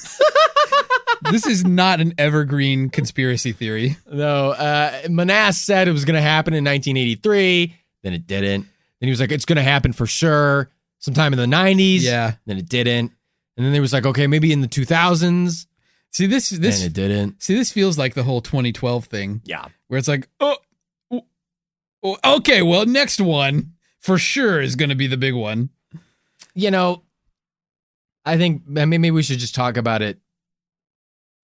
B: <laughs> this is not an evergreen conspiracy theory.
A: No, uh, Monast said it was going to happen in 1983. Then it didn't. Then he was like, it's going to happen for sure sometime in the 90s.
B: Yeah.
A: Then it didn't. And then they was like, okay, maybe in the 2000s.
B: See this this
A: it didn't.
B: see this feels like the whole 2012 thing
A: Yeah.
B: where it's like, oh, okay, well, next one for sure is going to be the big one.
A: You know, I think I mean, maybe we should just talk about it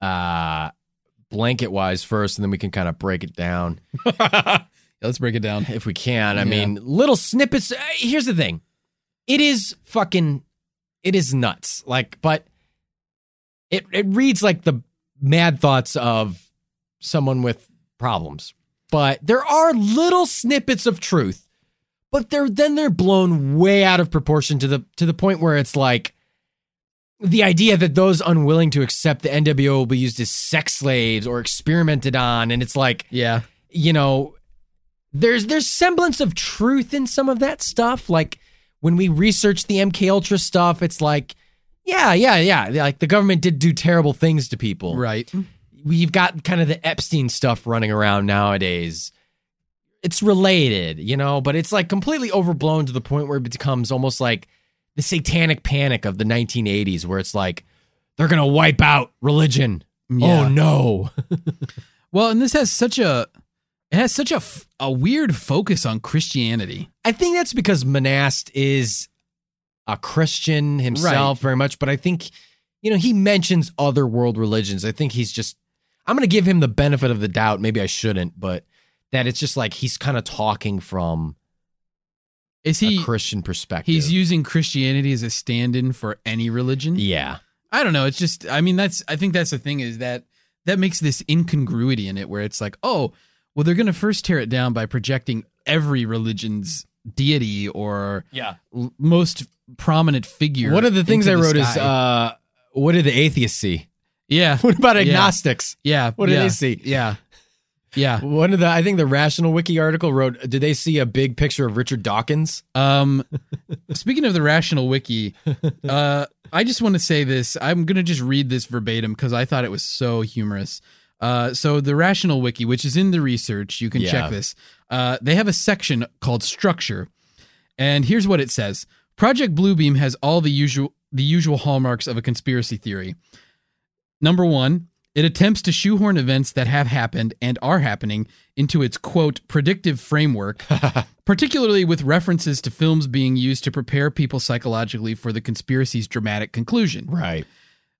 A: uh, blanket wise first, and then we can kind of break it down <laughs>
B: Let's break it down.
A: if we can. I
B: Yeah.
A: mean, little snippets. uh, Here's the thing it is fucking, it is nuts. Like, but it, it reads like the mad thoughts of someone with problems. but there are little snippets of truth. But they're then they're blown way out of proportion to the to the point where it's like the idea that those unwilling to accept the NWO will be used as sex slaves or experimented on, and it's like
B: Yeah.
A: you know, there's there's semblance of truth in some of that stuff. Like when we research the MK Ultra stuff, it's like, yeah, yeah, yeah. Like the government did do terrible things to people.
B: Right.
A: We've got kind of the Epstein stuff running around nowadays. It's related, you know, but it's like completely overblown to the point where it becomes almost like the satanic panic of the 1980s, where it's like they're gonna wipe out religion.
B: Oh, yeah.
A: Oh no. <laughs> <laughs>
B: Well, and this has such a it has such a f- a weird focus on Christianity.
A: I think that's because Monast is a Christian himself very much, but I think, you know, he mentions other world religions. I think he's just, I'm going to give him the benefit of the doubt. Maybe I shouldn't, but that it's just like he's kind of talking from
B: Is he
A: a Christian perspective.
B: he's using Christianity as a stand-in for any religion?
A: yeah.
B: I don't know. It's just I mean that's I think that's the thing is that that makes this incongruity in it where it's like, oh, well they're going to first tear it down by projecting every religion's deity or
A: Yeah.
B: l- most prominent figure.
A: One of the things I
B: into the
A: wrote is, uh, what do the atheists see?
B: yeah, <laughs>
A: What about
B: Yeah.
A: agnostics?
B: yeah.
A: what do
B: yeah,
A: they see?
B: Yeah, yeah.
A: One of the, I think the Rational Wiki article wrote, did they see a big picture of Richard Dawkins?
B: Um, <laughs> speaking of the Rational Wiki, uh, I just want to say this. I'm gonna just read this verbatim because I thought it was so humorous. Uh, so the Rational Wiki, which is in the research, you can
A: Yeah.
B: check this. Uh, they have a section called Structure, and here's what it says: Project Bluebeam has all the usual the usual hallmarks of a conspiracy theory. Number one, it attempts to shoehorn events that have happened and are happening into its quote predictive framework, <laughs> particularly with references to films being used to prepare people psychologically for the conspiracy's dramatic conclusion.
A: Right.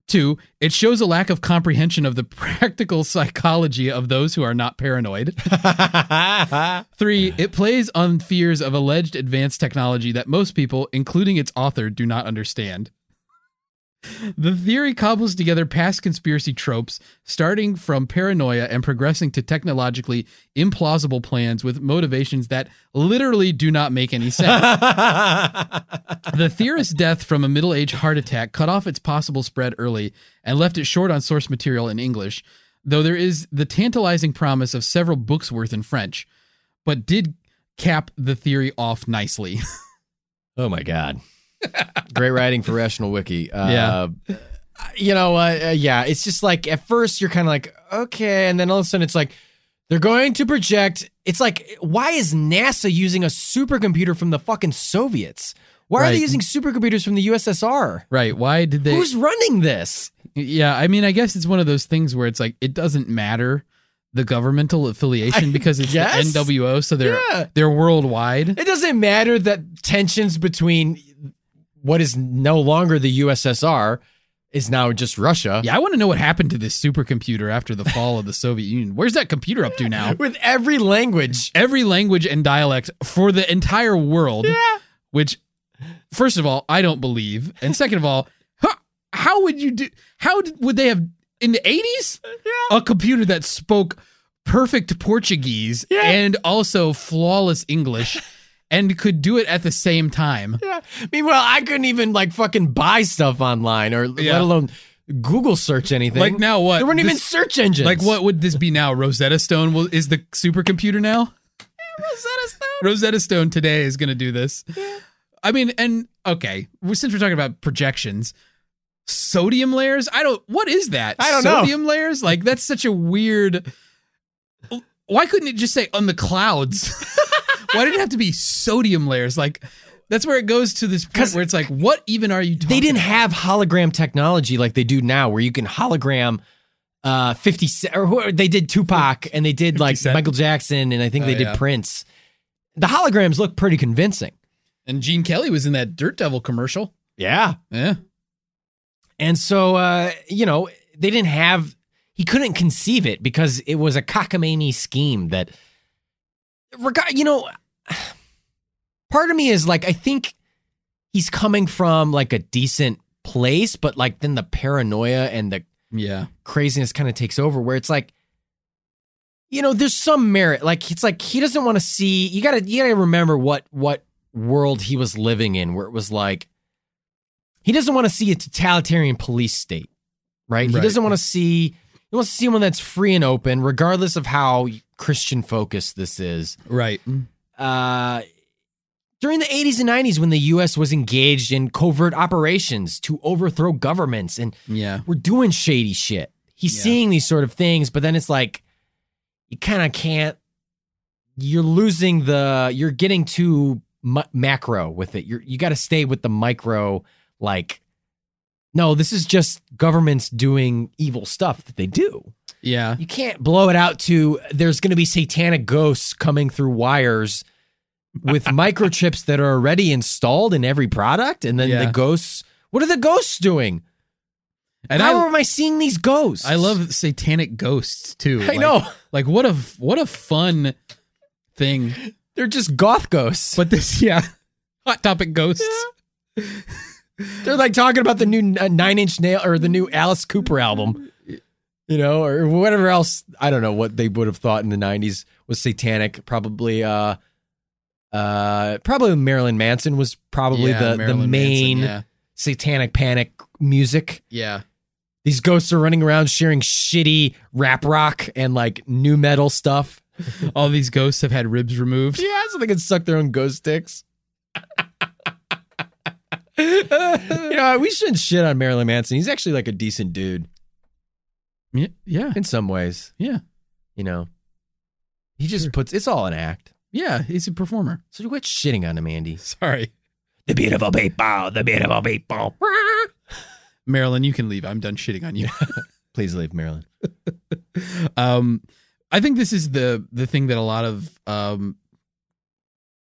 B: Two, it shows a lack of comprehension of the <laughs> practical psychology of those who are not paranoid. <laughs> Three, it plays on fears of alleged advanced technology that most people, including its author, do not understand. The theory cobbles together past conspiracy tropes, starting from paranoia and progressing to technologically implausible plans with motivations that literally do not make any sense. <laughs> The theorist's death from a middle aged heart attack cut off its possible spread early and left it short on source material in English, though there is the tantalizing promise of several books worth in French, but did cap the theory off nicely. <laughs>
A: Oh my god. Great writing for Rational Wiki. Uh,
B: Yeah.
A: You know, uh, yeah, it's just like at first you're kind of like, okay, and then all of a sudden it's like they're going to project. It's like, why is NASA using a supercomputer from the fucking Soviets? Why are they using supercomputers from the USSR?
B: right. Why did they?
A: Who's running this?
B: yeah. I mean, I guess it's one of those things where it's like, it doesn't matter the governmental affiliation because it's NWO, so they're
A: Yeah.
B: they're worldwide.
A: It doesn't matter that tensions between what is no longer the USSR is now just Russia.
B: Yeah, I want to know what happened to this supercomputer after the fall of the <laughs> Soviet Union. Where's that computer up to now?
A: With every language.
B: every language and dialect for the entire world.
A: Yeah.
B: Which, first of all, I don't believe, and second of all, how, how would you do? How did, would they have in the eighties a computer that spoke perfect Portuguese
A: Yeah.
B: and also flawless English, <laughs> and could do it at the same time?
A: Yeah. Meanwhile, I couldn't even like fucking buy stuff online or
B: Yeah.
A: let alone Google search anything.
B: Like now, what?
A: There weren't even search engines.
B: Like what would this be now? Rosetta Stone will, is the supercomputer now.
A: Rosetta Stone?
B: Rosetta Stone today is going to do this. Yeah. I mean, and okay, since we're talking about projections, sodium layers. I don't. What is that?
A: I don't know.
B: sodium layers. Like that's such a weird. Why couldn't it just say on the clouds? <laughs> Why did it have to be sodium layers? Like that's where it goes to this point where it's like, what even are you?
A: They didn't
B: about?
A: have hologram technology like they do now, where you can hologram uh 50 or who, they did Tupac and they did <laughs> like
B: Cent.
A: Michael Jackson and I think
B: Oh,
A: they did
B: yeah.
A: Prince. The holograms look pretty convincing.
B: And Gene Kelly was in that Dirt Devil commercial.
A: Yeah.
B: Yeah.
A: And so, uh, you know, they didn't have, he couldn't conceive it because it was a cockamamie scheme that, regard, you know, part of me is like, I think he's coming from like a decent place, but like then the paranoia and the
B: Yeah.
A: craziness kind of takes over where it's like, you know, there's some merit. Like it's like he doesn't want to see. You gotta you gotta remember what what world he was living in, where it was like he doesn't want to see a totalitarian police state, right? He doesn't want to see. He wants to see one that's free and open, regardless of how Christian focus this is.
B: Right.
A: Uh, during the 80s and 90s, when the U.S. was engaged in covert operations to overthrow governments and
B: Yeah.
A: we're doing shady shit. He's
B: Yeah.
A: seeing these sort of things, but then it's like you kind of can't. You're losing the. You're getting too mu- macro with it. You're you got to stay with the micro. Like, no, this is just governments doing evil stuff that they do.
B: Yeah.
A: You can't blow it out to there's going to be satanic ghosts coming through wires with <laughs> microchips that are already installed in every product, and then
B: Yeah.
A: the ghosts. What are the ghosts doing?
B: And
A: How
B: I
A: am I seeing these ghosts?
B: I love satanic ghosts too.
A: I
B: Like-
A: know
B: Like what a what a fun thing.
A: they're just goth ghosts,
B: But this yeah. Hot topic ghosts.
A: they're like talking about the new uh, Nine Inch Nail or the new Alice Cooper album, you know, or whatever else. I don't know what they would have thought in the '90s was satanic. Probably, uh, uh, probably Marilyn Manson was probably
B: Yeah,
A: the the
B: Marilyn Manson,
A: main
B: yeah.
A: satanic panic music.
B: Yeah.
A: These ghosts are running around sharing shitty rap rock and like new metal stuff. <laughs>
B: All these ghosts have had ribs removed.
A: Yeah, so they can suck their own ghost dicks. <laughs> you know, we shouldn't shit on Marilyn Manson. He's actually like a decent dude
B: Yeah. Yeah.
A: in some ways.
B: Yeah.
A: You know, he just
B: Sure.
A: puts it's all an act.
B: Yeah. He's a performer.
A: So you quit shitting on him, Andy.
B: Sorry.
A: The beautiful people, the beautiful people. <laughs>
B: Marilyn, you can leave. I'm done shitting on you. <laughs>
A: Please leave, Marilyn. <laughs>
B: um I think this is the the thing that a lot of um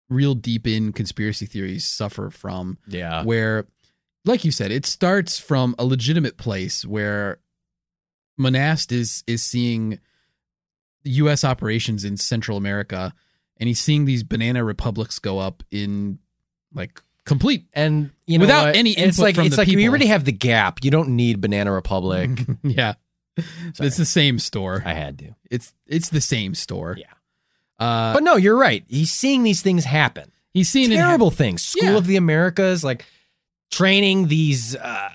B: real deep in conspiracy theories suffer from
A: Yeah.
B: where like you said it starts from a legitimate place where monast is is seeing US operations in Central America and he's seeing these banana republics go up in like complete
A: And you know
B: Without
A: what?
B: any
A: it's like
B: from
A: it's
B: the
A: like we
B: people.
A: already have the gap. You don't need Banana Republic. <laughs>
B: yeah it's the same store
A: I had to.
B: it's it's the same store
A: Yeah.
B: uh
A: But no, you're right. He's seeing these things happen.
B: he's seeing
A: terrible things. School
B: Yeah.
A: of the Americas, like training these uh,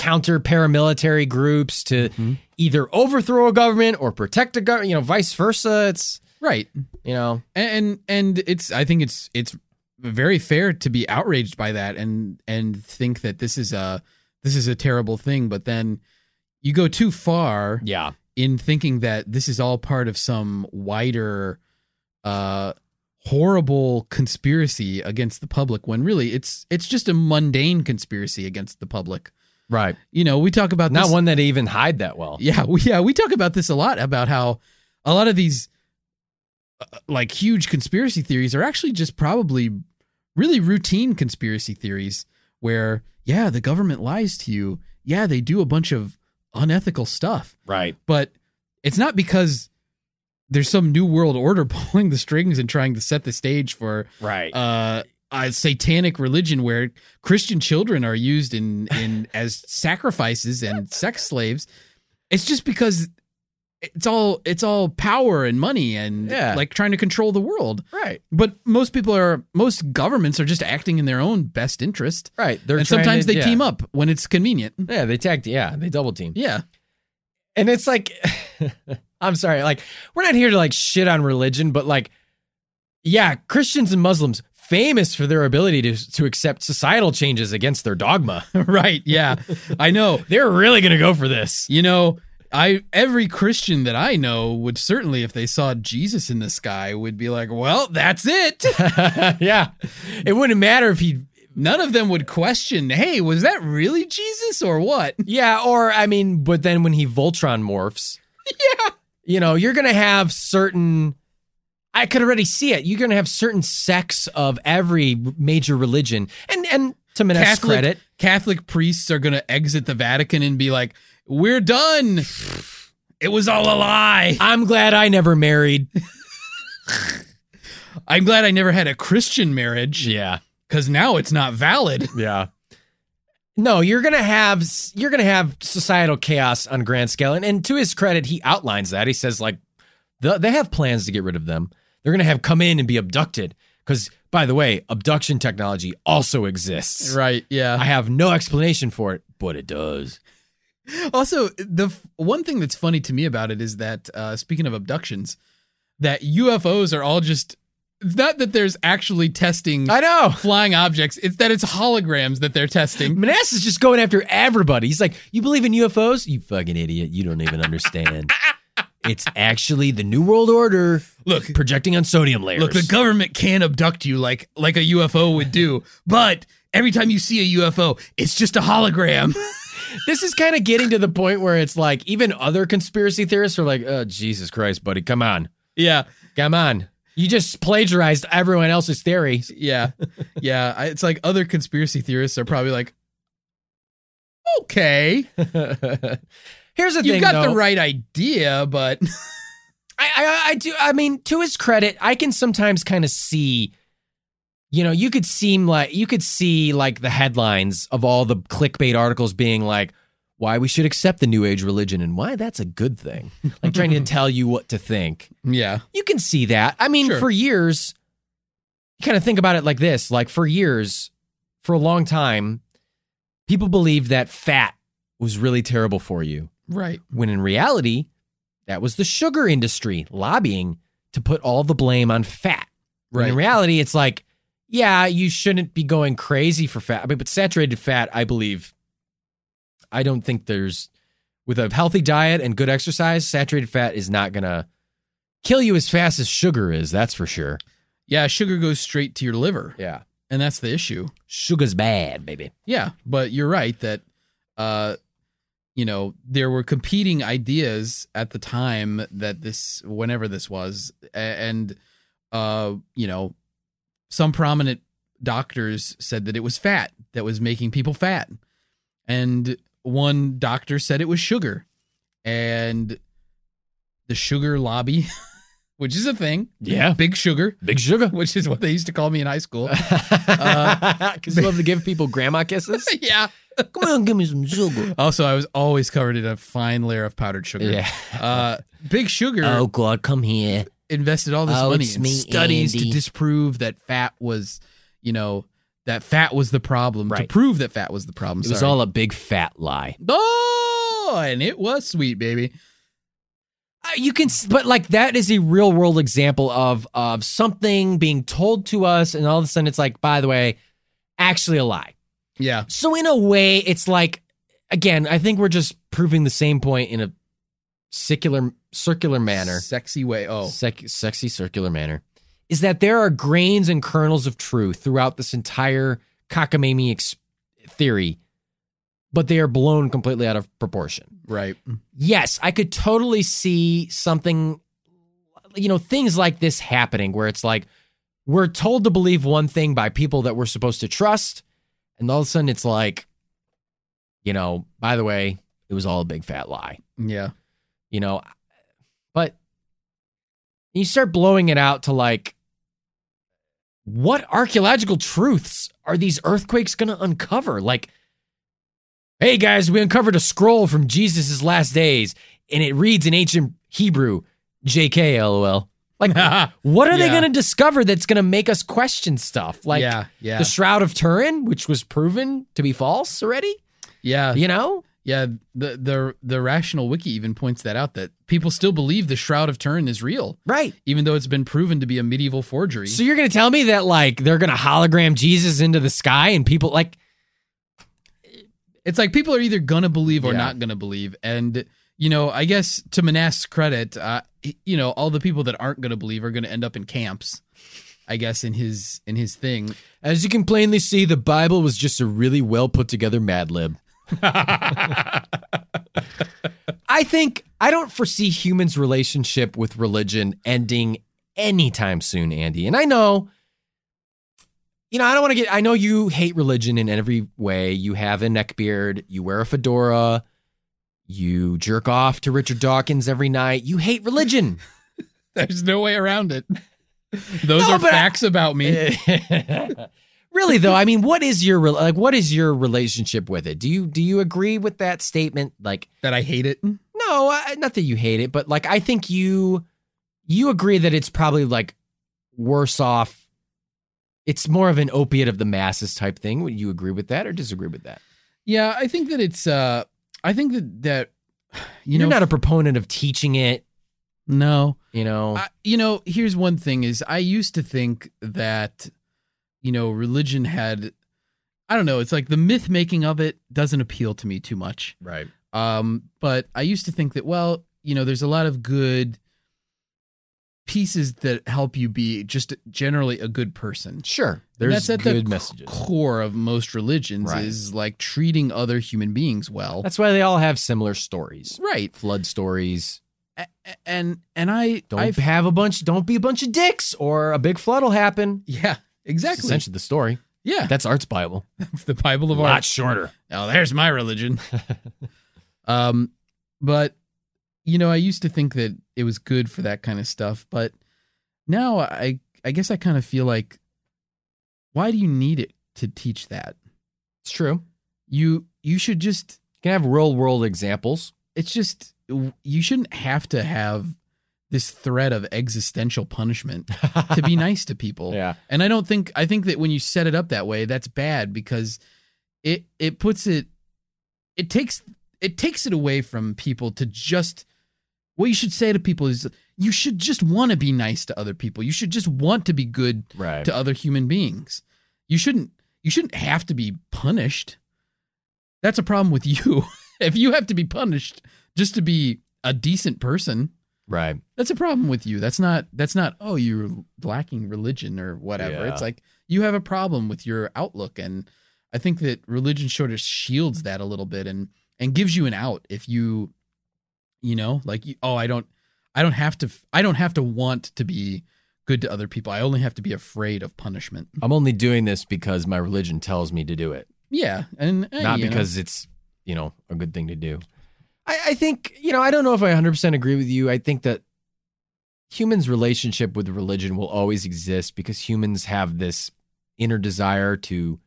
A: counter paramilitary groups to
B: Mhm.
A: either overthrow a government or protect a government. You know, vice versa. It's
B: right
A: you know,
B: and and it's i think it's it's very fair to be outraged by that and and think that this is a this is a terrible thing but then you go too far
A: yeah,
B: in thinking that this is all part of some wider uh horrible conspiracy against the public when really it's it's just a mundane conspiracy against the public
A: right.
B: you know we talk about this.
A: Not
B: this
A: one that even hide that well.
B: yeah, we yeah we talk about this a lot about how a lot of these uh, like huge conspiracy theories are actually just probably really routine conspiracy theories where yeah the government lies to you yeah they do a bunch of unethical stuff
A: Right.
B: but it's not because there's some new world order <laughs> pulling the strings and trying to set the stage for
A: Right.
B: uh, a satanic religion where Christian children are used in in <laughs> as sacrifices and sex slaves. It's just because it's all it's all power and money and
A: Yeah.
B: like trying to control the world.
A: right.
B: But most people are most governments are just acting in their own best interest.
A: Right. They're
B: and sometimes
A: to-
B: they
A: yeah.
B: team up when it's convenient.
A: Yeah, they tagged. Yeah, they double team.
B: Yeah.
A: And it's like, <laughs> I'm sorry, like we're not here to like shit on religion, but like, yeah, Christians and Muslims famous for their ability to to accept societal changes against their dogma. <laughs>
B: right. Yeah. I know.
A: They're really gonna go for this.
B: You know, I every Christian that I know would certainly, if they saw Jesus in the sky, would be like, "Well, that's it." <laughs>
A: yeah, it wouldn't matter if he.
B: None of them would question, "Hey, was that really Jesus or what?" <laughs>
A: Yeah, or I mean, but then when he Voltron morphs,
B: yeah,
A: you know, you're gonna have certain. I could already see it. You're gonna have certain sects of every major religion, and and to Monast's
B: Catholic
A: credit,
B: Catholic priests are going to exit the Vatican and be like, "We're done. It was all a lie.
A: I'm glad I never married. <laughs>
B: I'm glad I never had a Christian marriage
A: Yeah.
B: because now it's not valid." <laughs>
A: Yeah. No, you're gonna have you're gonna have societal chaos on grand scale, and, and to his credit, he outlines that. He says like the, they have plans to get rid of them. They're gonna have come in and be abducted. Because by the way, abduction technology also exists.
B: Right. Yeah.
A: I have no explanation for it, but it does.
B: Also, the f- one thing that's funny to me about it is that uh, speaking of abductions, that UFOs are all just it's not that there's actually testing
A: I know.
B: flying objects. It's that it's holograms that they're testing.
A: Monast's just going after everybody. He's like, "You believe in UFOs? You fucking idiot! You don't even understand. <laughs> it's actually the New World Order.
B: Look,
A: projecting on sodium layers.
B: Look, the government can abduct you like like a UFO would do, <laughs> but every time you see a UFO, it's just a hologram. <laughs>
A: this is kind of getting to the point where it's like even other conspiracy theorists are like, "Oh Jesus Christ, buddy, come on,
B: yeah,
A: come on." You just plagiarized everyone else's theories.
B: yeah, <laughs> yeah. It's like other conspiracy theorists are probably like, okay,
A: Here's the thing.
B: you
A: thing,
B: got
A: though.
B: the right idea, but <laughs>
A: I, I I do. I mean, to his credit, I can sometimes kind of see. You know, you could seem like you could see like the headlines of all the clickbait articles being like, "Why we should accept the New Age religion and why that's a good thing," like trying to <laughs> tell you what to think.
B: yeah,
A: You can see that. I mean,
B: Sure.
A: for years, you kind of think about it like this: like for years, for a long time, people believed that fat was really terrible for you
B: right,
A: when in reality, that was the sugar industry lobbying to put all the blame on fat. When in reality, it's like, yeah, you shouldn't be going crazy for fat. I mean, but saturated fat, I believe, I don't think there's, with a healthy diet and good exercise, saturated fat is not going to kill you as fast as sugar is. That's for sure.
B: Yeah, sugar goes straight to your liver,
A: Yeah.
B: and that's the issue.
A: Sugar's bad, baby.
B: Yeah, but you're right that uh you know, there were competing ideas at the time that this whenever this was and uh you know, some prominent doctors said that it was fat that was making people fat. And one doctor said it was sugar. And the sugar lobby, <laughs> which is a thing.
A: Yeah.
B: Big sugar,
A: Big sugar. <laughs>
B: which is what they used to call me in high school. <laughs>
A: Because you love to give people grandma kisses. <laughs>
B: yeah.
A: Come on, give me some sugar.
B: Also, I was always covered in a fine layer of powdered sugar.
A: Yeah.
B: Uh, Big Sugar
A: Oh God, come here.
B: invested all this
A: Oh,
B: money in
A: me,
B: studies
A: Andy.
B: to disprove that fat was, you know, that fat was the problem. To prove that fat was the problem.
A: It was all a big fat lie.
B: oh, and it was sweet, baby.
A: Uh, You can, but like that is a real world example of of something being told to us, and all of a sudden it's like, by the way, actually a lie.
B: Yeah,
A: So in a way, it's like, again, I think we're just proving the same point in a circular circular manner,
B: sexy way. Oh,
A: Sec- sexy circular manner, is that there are grains and kernels of truth throughout this entire cockamamie ex- theory, but they are blown completely out of proportion.
B: right.
A: yes, I could totally see something, you know, things like this happening where it's like we're told to believe one thing by people that we're supposed to trust. And all of a sudden it's like, you know, by the way, it was all a big fat lie,
B: Yeah,
A: you know, but you start blowing it out to like, what archaeological truths are these earthquakes going to uncover? Like, hey guys, we uncovered a scroll from Jesus' last days, and it reads in ancient Hebrew, JK, lol. Like, <laughs> what are they going to discover that's going to make us question stuff? Like,
B: yeah, yeah,
A: the Shroud of Turin, which was proven to be false already,
B: yeah,
A: you know?
B: yeah. The the the rational wiki even points that out that people still believe the Shroud of Turin is real,
A: Right.
B: even though it's been proven to be a medieval forgery.
A: So you're going to tell me that, like, they're going to hologram Jesus into the sky and people, like,
B: it's like people are either gonna believe or
A: Yeah.
B: not gonna believe and you know i guess to Monast's credit uh you know all the people that aren't gonna believe are gonna end up in camps i guess in his in his thing
A: as you can plainly see, the Bible was just a really well put together Mad Lib. <laughs> I think I don't foresee humans' relationship with religion ending anytime soon, Andy. And I know, you know, I don't want to get, I know you hate religion in every way. You have a neck beard. you wear a fedora, you jerk off to Richard Dawkins every night. You hate religion. <laughs>
B: there's no way around it those
A: No,
B: are
A: but I-
B: facts about me <laughs>
A: really though, I mean, what is your like? What is your relationship with it? Do you do you agree with that statement? Like,
B: That I hate it.
A: no, I, not that you hate it, but like, I think you you agree that it's probably like worse off. It's more of an opiate of the masses type thing. Would you agree with that or disagree with that?
B: Yeah, I think that it's. uh I think that that <sighs> you
A: You are
B: know
A: not a proponent of teaching it.
B: no.
A: You know,
B: I, you know, here's one thing: is I used to think that you know religion had. I don't know. It's like the myth making of it doesn't appeal to me too much.
A: right?
B: Um, but I used to think that, well, you know, there's a lot of good pieces that help you be just generally a good person.
A: Sure,
B: And
A: there's
B: that's at
A: good
B: the
A: messages.
B: core of most religions
A: Right.
B: is like treating other human beings well.
A: That's why they all have similar stories.
B: right.
A: Flood stories.
B: A- a- And and I
A: Don't
B: I've,
A: have a bunch. Don't be a bunch of dicks, or a big flood will happen.
B: yeah,
A: That's
B: exactly.
A: essentially the story.
B: Yeah,
A: That's Art's Bible. <laughs>
B: that's the Bible
A: A
B: of
A: lot
B: art.
A: shorter.
B: Oh, there's my religion. <laughs> um, but you know, I used to think that it was good for that kind of stuff, but now I I guess I kind of feel like why do you need it to teach that?
A: It's true.
B: You you should just
A: You can have real world examples.
B: it's just you shouldn't have to have this threat of existential punishment <laughs> to be nice to people.
A: yeah.
B: And I don't think I think that when you set it up that way, that's bad because it it puts it it takes it takes it away from people to just what you should say to people is you should just want to be nice to other people. You should just want to be good
A: Right.
B: to other human beings. You shouldn't you shouldn't have to be punished. That's a problem with you. <laughs> if you have to be punished just to be a decent person,
A: right.
B: that's a problem with you. That's not that's not oh you're lacking religion or whatever.
A: Yeah.
B: It's like you have a problem with your outlook and I think that religion sort of shields that a little bit and and gives you an out if you you know like oh I don't I don't have to I don't have to want to be good to other people. I only have to be afraid of punishment.
A: I'm only doing this because my religion tells me to do it,
B: Yeah, and eh,
A: not
B: you know.
A: because it's you know a good thing to do. I, I think you know I don't know if I 100 percent agree with you. I think that humans' relationship with religion will always exist because humans have this inner desire to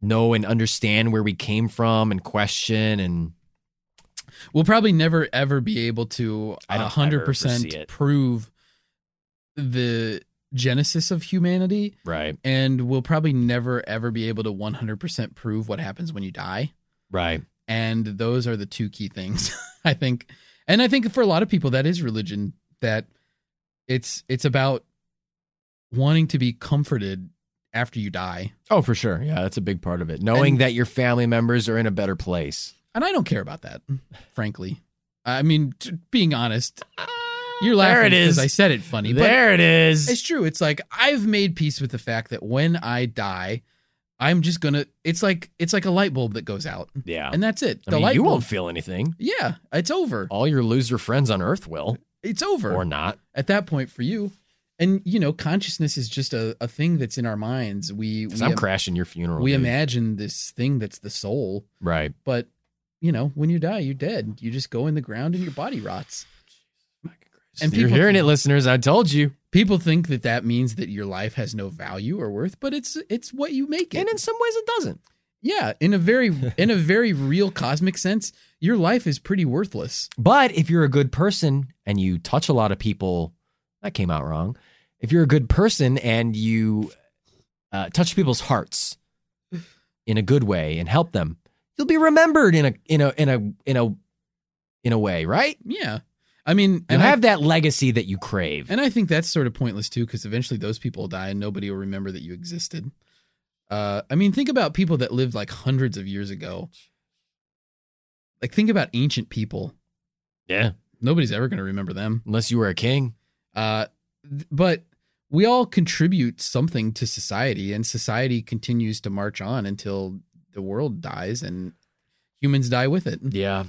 A: know and understand where we came from and question and
B: we'll probably never ever be able to hundred percent prove the genesis of humanity.
A: right,
B: and we'll probably never ever be able to 100% prove what happens when you die.
A: Right,
B: and those are the two key things <laughs> i think. And i think for a lot of people that is religion that it's it's about wanting to be comforted after you die.
A: Oh for sure, yeah, that's a big part of it. Knowing
B: And-
A: that your family members are in a better place.
B: And i don't care about that frankly i mean t- being honest you're
A: There
B: laughing
A: it is.
B: because i said it funny but
A: There it is.
B: It's true. It's like I've made peace with the fact that when I die, I'm just gonna. It's like it's like a light bulb that goes out,
A: yeah,
B: and that's it.
A: I
B: The
A: mean,
B: light
A: you
B: bulb.
A: won't feel anything.
B: yeah, it's over.
A: All your loser friends on Earth will,
B: It's over
A: or not.
B: at that point for you. And you know, consciousness is just a, a thing that's in our minds. We we,
A: I'm
B: im-
A: crashing your funeral.
B: we
A: dude.
B: imagine this thing that's the soul,
A: right.
B: but you know, when you die, you're dead. You just go in the ground and your body rots. And
A: You're
B: people-
A: hearing it, listeners. I told you.
B: People think that that means that your life has no value or worth, but it's it's what you make it.
A: And in some ways, it doesn't.
B: Yeah, in a very <laughs> in a very real cosmic sense, your life is pretty worthless.
A: But if you're a good person and you touch a lot of people, that came out wrong. If you're a good person and you uh, touch people's hearts in a good way and help them, you'll be remembered in a in a in a in a in a way, right?
B: Yeah. I mean,
A: You'll
B: and I,
A: have that legacy that you crave.
B: and I think that's sort of pointless too because eventually those people will die and nobody will remember that you existed. Uh I mean, think about people that lived like hundreds of years ago. Like think about ancient people.
A: yeah,
B: Nobody's ever going to remember them.
A: unless you were a king.
B: Uh but we all contribute something to society and society continues to march on until the world dies and humans die with it.
A: Yeah,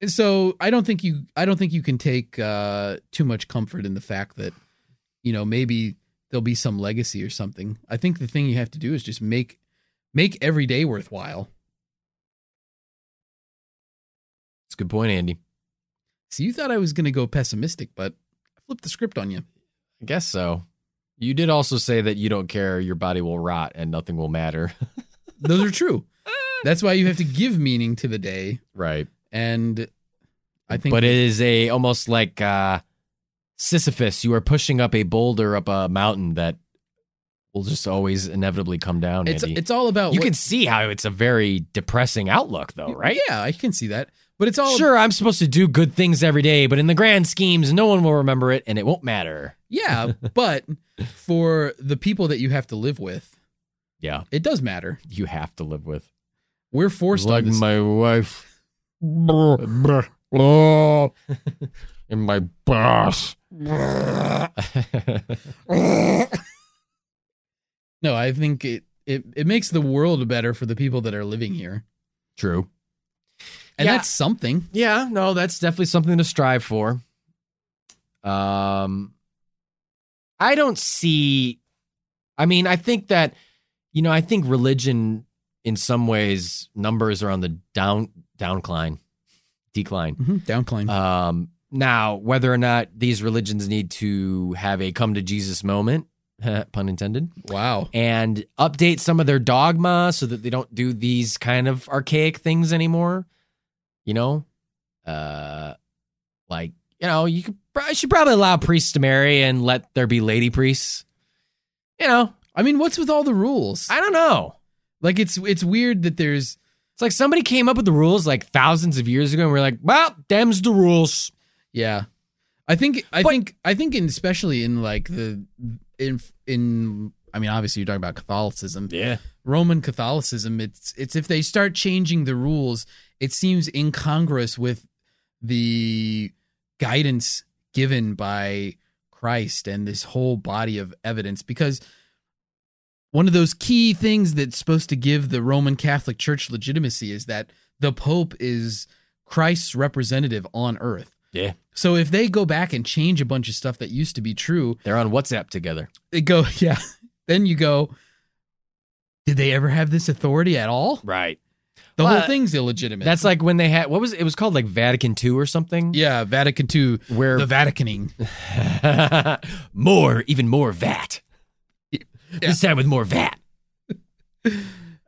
B: And so I don't think you I don't think you can take uh too much comfort in the fact that you know maybe there'll be some legacy or something. I think the thing you have to do is just make make every day worthwhile.
A: it's a good point, Andy.
B: So you thought I was going to go pessimistic, but I flipped the script on you.
A: I guess so. You did also say that you don't care, your body will rot and nothing will matter. <laughs>
B: Those are true. That's why you have to give meaning to the day.
A: right.
B: And I think
A: but it is a almost like uh Sisyphus. You are pushing up a boulder up a mountain that will just always inevitably come down.
B: it's
A: Andy.
B: it's all about
A: you
B: what-
A: can see how it's a very depressing outlook, though, right?
B: Yeah, I can see that. But it's all
A: Sure, I'm supposed to do good things every day, but in the grand schemes, no one will remember it, and it won't matter.
B: Yeah, but for the people that you have to live with,
A: Yeah,
B: it does matter.
A: you have to live with.
B: We're forced on this.
A: my wife, <laughs> and my boss. <laughs>
B: no, I think it, it it makes the world better for the people that are living here,
A: True.
B: and
A: Yeah.
B: that's something.
A: Yeah, no, that's definitely something to strive for. Um I don't see I mean, I think that you know, I think religion in some ways numbers are on the down downcline, decline.
B: Mhm, Downcline.
A: Um now, whether or not these religions need to have a come to Jesus moment, <laughs> pun intended,
B: wow.
A: and update some of their dogma so that they don't do these kind of archaic things anymore. You know, uh, like you know, you could I should probably allow priests to marry and let there be lady priests. You know,
B: I mean, what's with all the rules?
A: I don't know.
B: Like it's it's weird that there's
A: It's like somebody came up with the rules like thousands of years ago, and we're like, well, them's the rules.
B: yeah. I think I
A: But-
B: think I think in, especially in like the in in I mean obviously you're talking about Catholicism.
A: Yeah,
B: Roman Catholicism, it's it's if they start changing the rules, it seems incongruous with the guidance given by Christ and this whole body of evidence because one of those key things that's supposed to give the Roman Catholic Church legitimacy is that the Pope is Christ's representative on earth.
A: yeah.
B: So if they go back and change a bunch of stuff that used to be true,
A: They're on WhatsApp together.
B: they go, <laughs> yeah. Then you go, did they ever have this authority at all?
A: Right.
B: The
A: Well,
B: whole thing's illegitimate.
A: That's like when they had what was it? it was called like Vatican II or something.
B: yeah, Vatican II,
A: Where
B: the Vaticaning. <laughs>
A: more, even more VAT. This time with more VAT.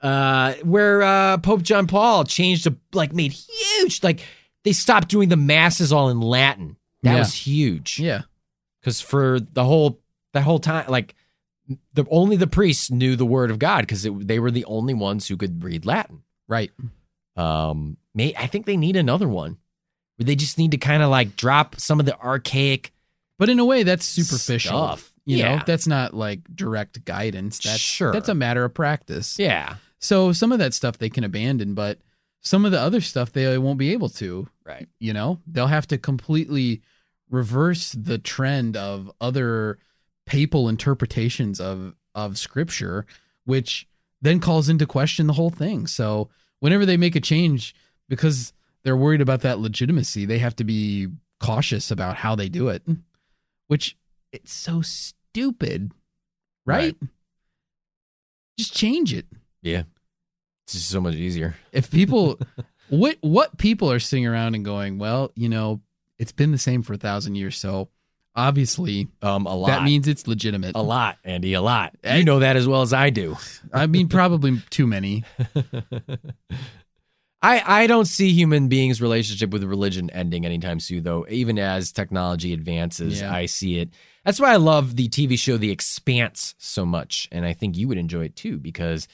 A: uh, where uh, Pope John Paul changed to like made huge like they stopped doing the masses all in Latin. That
B: Yeah.
A: was huge.
B: Yeah,
A: because for the whole that whole time, like the only the priests knew the word of God because they were the only ones who could read Latin.
B: right.
A: Um, may I think they need another one. Where they just need to kind of like drop some of the archaic
B: But in a way, that's superficial.
A: Stuff.
B: You
A: Yeah.
B: know, that's not like direct guidance. That's
A: Sure.
B: That's a matter of practice.
A: Yeah.
B: So some of that stuff they can abandon, but some of the other stuff they won't be able to.
A: Right.
B: You know, they'll have to completely reverse the trend of other papal interpretations of of scripture, which then calls into question the whole thing. So whenever they make a change, because they're worried about that legitimacy, they have to be cautious about how they do it. Which it's so stupid, right? Just change it
A: Yeah. It's just so much easier. <laughs>
B: if people what what people are sitting around and going well you know it's been the same for a thousand years so obviously
A: Um, a lot.
B: that means it's legitimate
A: a lot, Andy. A lot. You know that as well as I do. <laughs>
B: i mean probably too many <laughs>
A: I, I don't see human beings' relationship with religion ending anytime soon, though. Even as technology advances,
B: Yeah.
A: I see it. That's why I love the TV show The Expanse so much, and I think you would enjoy it too because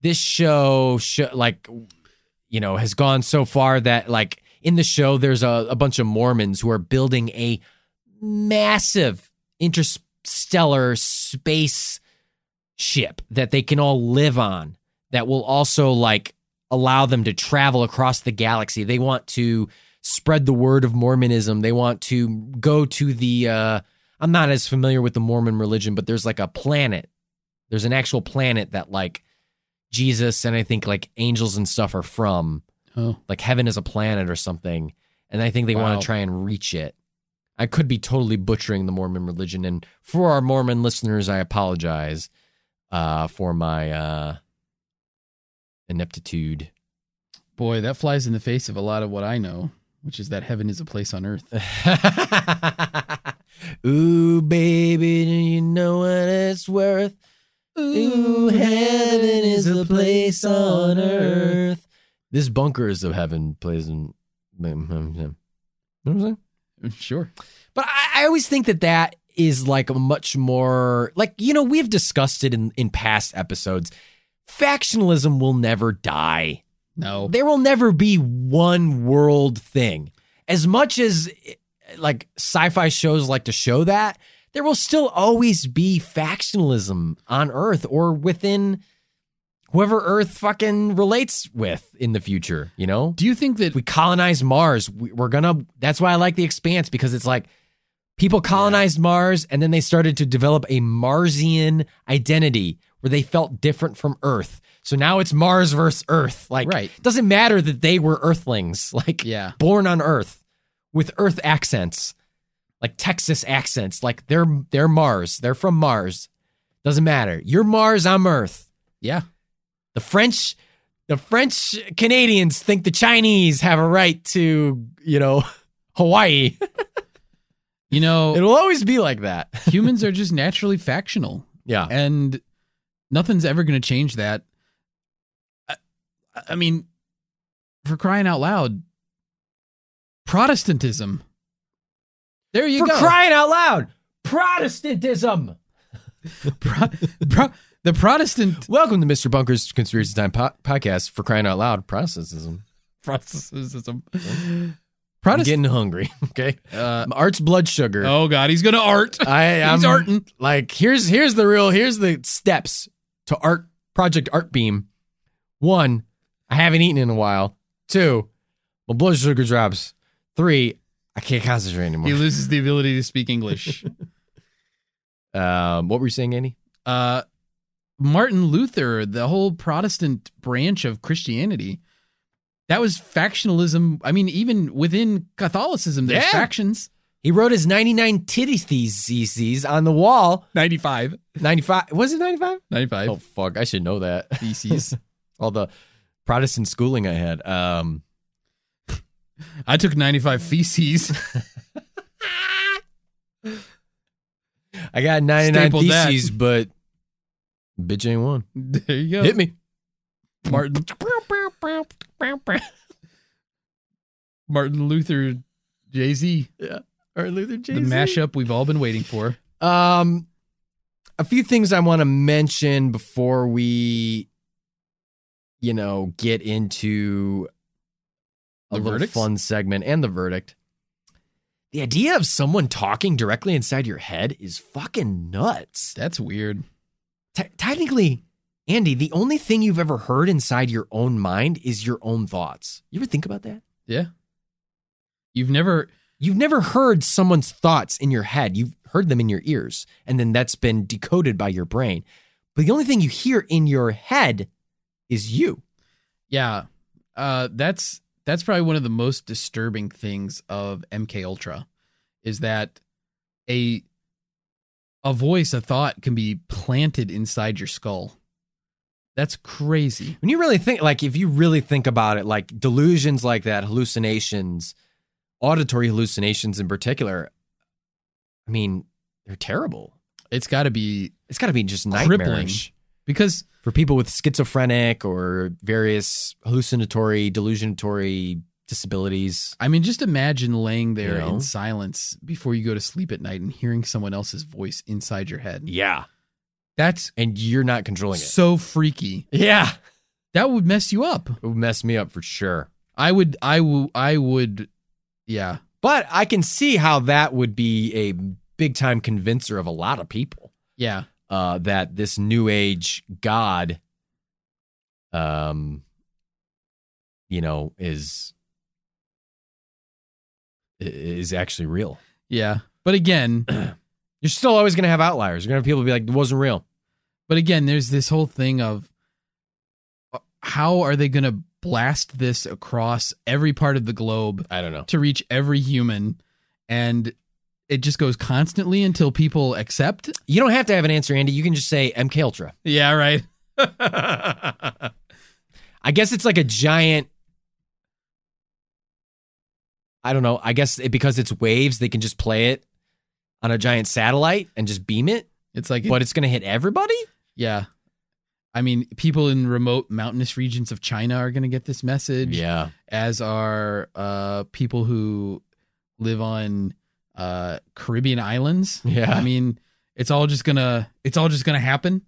A: this show, sh- like, you know, has gone so far that like in the show, there's a, a bunch of Mormons who are building a massive interstellar space ship that they can all live on that will also like allow them to travel across the galaxy. They want to spread the word of Mormonism. They want to go to the uh I'm not as familiar with the Mormon religion, but there's like a planet. There's an actual planet that like Jesus and I think like angels and stuff are from.
B: oh
A: Like heaven is a planet or something. And I think they want to try and reach it. I could be totally butchering the Mormon religion and for our Mormon listeners I apologize uh for my uh ineptitude.
B: boy that flies in the face of a lot of what i know which is that heaven is a place on earth <laughs>
A: Ooh, baby, do you know what it's worth? Ooh, heaven is a place on earth. This bunkers of heaven plays in. Mm, mm, mm. You know what I'm saying?
B: Sure.
A: But I, I always think that that is like a much more like you know we've discussed it in in past episodes. Factionalism will never die.
B: No.
A: There will never be one world thing. As much as like sci-fi shows like to show that, there will still always be factionalism on Earth or within whoever Earth fucking relates with in the future, you know?
B: Do you think that
A: If we colonize Mars, we- we're gonna. That's why I like the Expanse because it's like people colonized Mars and then they started to develop a Marsian identity where they felt different from Earth. So now it's Mars versus Earth. Like,
B: Right.
A: it doesn't matter that they were Earthlings, <laughs> like
B: Yeah.
A: born on Earth with Earth accents, like Texas accents. Like they're they're Mars. They're from Mars. Doesn't matter. You're Mars. I'm Earth.
B: Yeah.
A: The French, the French Canadians think the Chinese have a right to, you know, <laughs> Hawaii. <laughs>
B: You know,
A: It'll always be like that. <laughs>
B: humans are just naturally factional.
A: Yeah.
B: and nothing's ever going to change that. I, I mean, for crying out loud, Protestantism. There you
A: For
B: go.
A: crying out loud, Protestantism. <laughs>
B: Pro- pro- the Protestant
A: Welcome to Mr. Bunker's Conspiracy Time po- podcast. For crying out loud, Protestantism.
B: Protestantism. <laughs>
A: I'm
B: Protestant.
A: getting hungry. <laughs> Okay.
B: Uh,
A: Art's blood sugar.
B: oh God, he's gonna art.
A: I, I'm
B: he's arting.
A: like here's here's the real here's the steps to art project art beam one i haven't eaten in a while two my blood sugar drops three i can't concentrate anymore.
B: He loses the ability to speak English. <laughs>
A: um what were you saying andy
B: uh, Martin Luther, the whole Protestant branch of Christianity, that was factionalism. I mean, even within Catholicism, there's
A: Yeah.
B: factions.
A: he wrote his 99 titty theses on the wall
B: 95.
A: 95 was it 95
B: 95
A: oh fuck i should know that
B: theses. <laughs>
A: all the protestant schooling i had um
B: I took 95 feces. <laughs>
A: i got 99
B: Stapled that.
A: but bitch ain't one
B: there you go.
A: hit me
B: Martin Martin Luther Jay Z. Yeah.
A: Martin Luther Jay Z.
B: The mashup we've all been waiting for.
A: Um, a few things I want to mention before we, you know, get into a
B: The
A: little
B: verdicts?
A: fun segment and the verdict. The idea of someone talking directly inside your head is fucking nuts.
B: That's weird.
A: Te- technically, Andy, the only thing you've ever heard inside your own mind is your own thoughts. You ever think about that?
B: Yeah. You've never
A: You've never heard someone's thoughts in your head. You've heard them in your ears, and then that's been decoded by your brain. But the only thing you hear in your head is you.
B: Yeah. Uh that's that's probably one of the most disturbing things of MK Ultra is that a a voice, a thought can be planted inside your skull. That's crazy.
A: When you really think, like, if you really think about it, like delusions like that, hallucinations, auditory hallucinations in particular, I mean, they're terrible.
B: It's got to be
A: It's got to be just
B: Crippling.
A: nightmarish
B: because
A: for people with schizophrenic or various hallucinatory, delusionatory disabilities.
B: I mean just imagine laying there
A: You know?
B: in silence before you go to sleep at night and hearing someone else's voice inside your head.
A: Yeah.
B: That's
A: And you're not controlling it.
B: so freaky.
A: Yeah.
B: That would mess you up.
A: It would mess me up for sure.
B: I would I would I would yeah.
A: But I can see how that would be a big time convincer of a lot of people
B: Yeah.
A: Uh, that this new age God, um, you know, is is actually real.
B: Yeah. But again, <clears throat>
A: You're still always going to have outliers. You're going to have people be like, it wasn't real.
B: But again, there's this whole thing of uh, how are they going to blast this across every part of the globe
A: I don't know.
B: to reach every human and it just goes constantly until people accept?
A: You don't have to have an answer, Andy. You can just say MK Ultra.
B: Yeah, right. <laughs>
A: I guess it's like a giant. I don't know. I guess it, because it's waves, they can just play it on a giant satellite and just beam it,
B: It's like
A: but it's going to hit everybody?
B: yeah. I mean, people in remote mountainous regions of China are going to get this message.
A: Yeah.
B: as are uh, people who live on uh, Caribbean islands.
A: Yeah.
B: I mean, it's all just gonna it's all just gonna happen.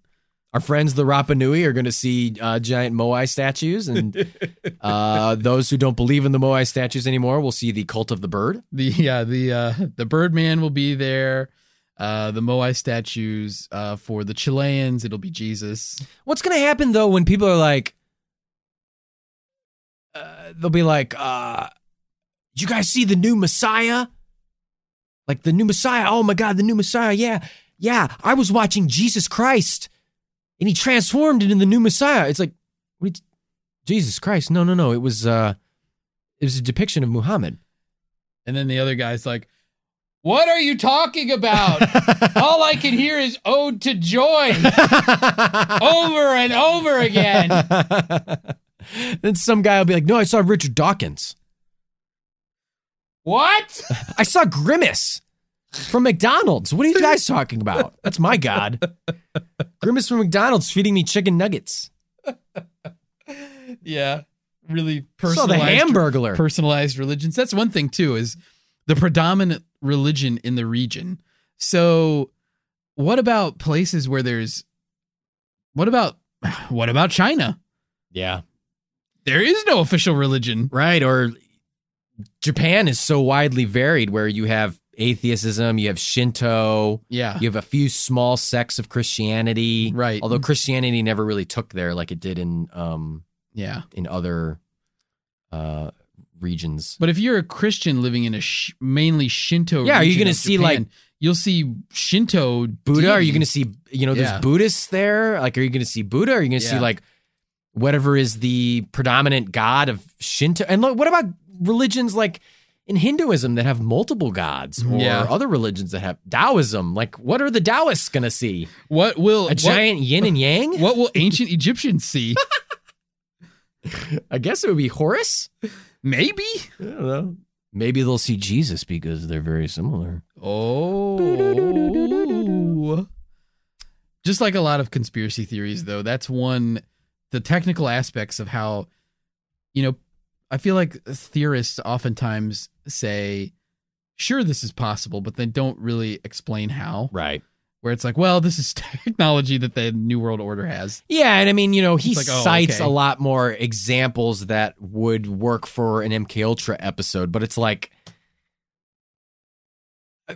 A: Our friends, the Rapa Nui, are to see uh, giant Moai statues. And <laughs> uh, those who don't believe in the Moai statues anymore will see the cult of the bird.
B: The yeah the uh, the Birdman will be there. Uh, the Moai statues uh, for the Chileans, it'll be Jesus.
A: What's to happen, though, when people are like, uh, they'll be like, uh, you guys see the new Messiah? Like the new Messiah? Oh my God, the new Messiah! Yeah, yeah. I was watching Jesus Christ, and he transformed into the new Messiah. It's like, what? Jesus Christ? No, no, no. It was, uh, it was a depiction of Muhammad.
B: And then the other guy's like, "What are you talking about? <laughs> all I can hear is ode to joy <laughs> over and over again." <laughs>
A: then some guy will be like, "No, I saw Richard Dawkins.
B: What?
A: I saw Grimace from McDonald's. What are you guys talking about? That's my god. Grimace from McDonald's feeding me chicken nuggets.
B: yeah, really personalized.
A: Saw the
B: personalized
A: Hamburglar.
B: personalized religions. That's one thing too is the predominant religion in the region. So what about places where there's what about <sighs> what about China?
A: yeah,
B: There is no official religion.
A: right. Or Japan is so widely varied, where you have atheism, you have Shinto,
B: Yeah.
A: you have a few small sects of Christianity.
B: Right.
A: Although Christianity never really took there like it did in um
B: Yeah.
A: in other uh regions.
B: But if you're a Christian living in a sh- mainly Shinto
A: Yeah, are you gonna see,
B: Japan,
A: like-
B: you'll see Shinto
A: Buddha? Are you going to see, you know, there's
B: Yeah.
A: Buddhists there? Like, are you going to see Buddha? Are you going to see, like, whatever is the predominant god of Shinto? And look, what about religions like in Hinduism that have multiple gods or
B: Yeah.
A: other religions that have Taoism? Like, what are the Taoists going to see?
B: what will
A: A
B: what-
A: giant yin and yang? <laughs>
B: what will ancient Egyptians see? <laughs>
A: I guess it would be Horus.
B: Maybe.
A: I don't know. Maybe they'll see Jesus because they're very similar.
B: Oh. Just like a lot of conspiracy theories, though, that's one, the technical aspects of how, you know, I feel like theorists oftentimes say, sure, this is possible, but they don't really explain how.
A: Right.
B: Where it's like, well, this is <laughs> technology that the New World Order has.
A: Yeah, and I mean, you know, he
B: like, oh,
A: cites
B: okay.
A: a lot more examples that would work for an MK Ultra episode, but it's like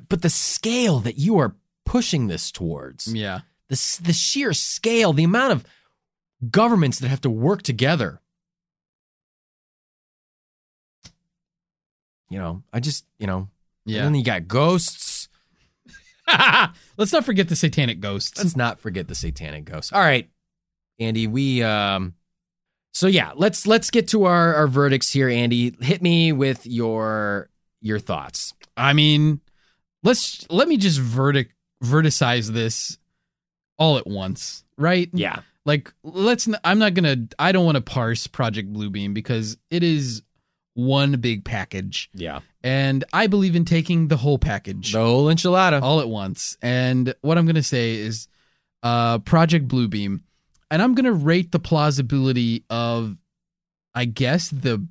A: but the scale that you are pushing this towards,
B: Yeah.
A: the the sheer scale, the amount of governments that have to work together. You know, I just, you know,
B: Yeah.
A: and then you got ghosts. <laughs>
B: Let's not forget the satanic ghosts.
A: Let's not forget the satanic ghosts. All right, Andy, we um so yeah, let's let's get to our our verdicts here, Andy. Hit me with your your thoughts.
B: I mean, let's let me just vertic verticize this all at once, right?
A: Yeah.
B: Like let's I'm not going to I don't want to parse Project Bluebeam because it is one big package
A: Yeah.
B: and I believe in taking the whole package
A: The whole enchilada.
B: all at once. And what I'm going to say is uh Project Bluebeam and I'm going to rate the plausibility of I guess the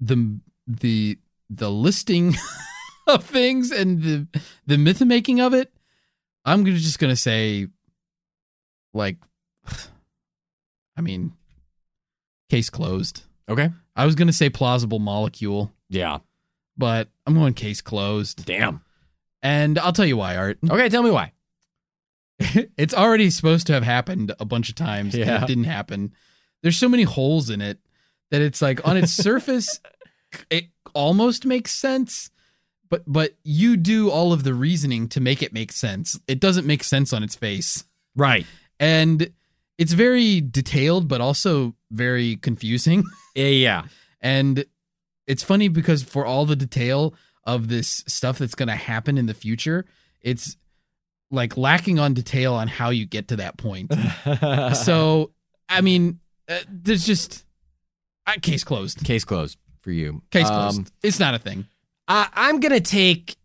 B: the the the listing <laughs> of things and the the myth making of it. I'm gonna just gonna say like <sighs> I mean case closed.
A: Okay.
B: I was gonna say plausible molecule,
A: Yeah.
B: but I'm going case closed.
A: Damn.
B: And I'll tell you why, Art. <laughs>
A: Okay, tell me why.
B: it's already supposed to have happened a bunch of times and
A: Yeah.
B: it didn't happen. There's so many holes in it that it's like on its <laughs> surface it almost makes sense, but but you do all of the reasoning to make it make sense. It doesn't make sense on its face.
A: Right.
B: And it's very detailed but also very confusing. <laughs>
A: Yeah, yeah.
B: And it's funny because for all the detail of this stuff that's going to happen in the future, it's like lacking on detail on how you get to that point. <laughs> so, I mean, uh, there's just uh, case closed.
A: Case closed for you.
B: Case
A: Um,
B: closed. it's not a thing.
A: I, I'm gonna take.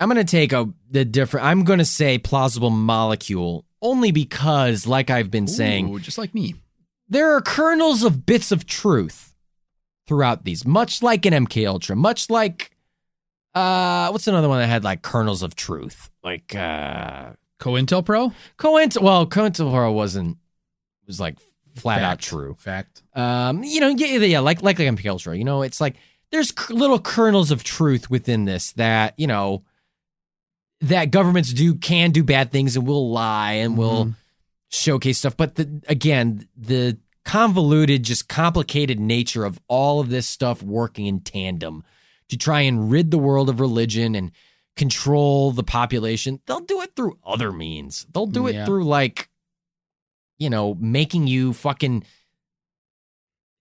A: I'm going to take a the different. I'm going to say plausible molecule only because, like I've been saying,
B: just like me.
A: there are kernels of bits of truth throughout these, much like an MK Ultra, much like uh, what's another one that had like kernels of truth, like uh,
B: COINTELPRO?
A: Coint. Well, COINTELPRO wasn't was like flat out true.
B: Fact.
A: Um, you know, yeah, yeah, like like like MK Ultra. You know, it's like there's k- little kernels of truth within this that you know that governments do can do bad things and will lie and will
B: Mhm.
A: showcase stuff. But the, again, the convoluted, just complicated nature of all of this stuff working in tandem to try and rid the world of religion and control the population, they'll do it through other means. They'll do it
B: Yeah.
A: through like, you know, making you fucking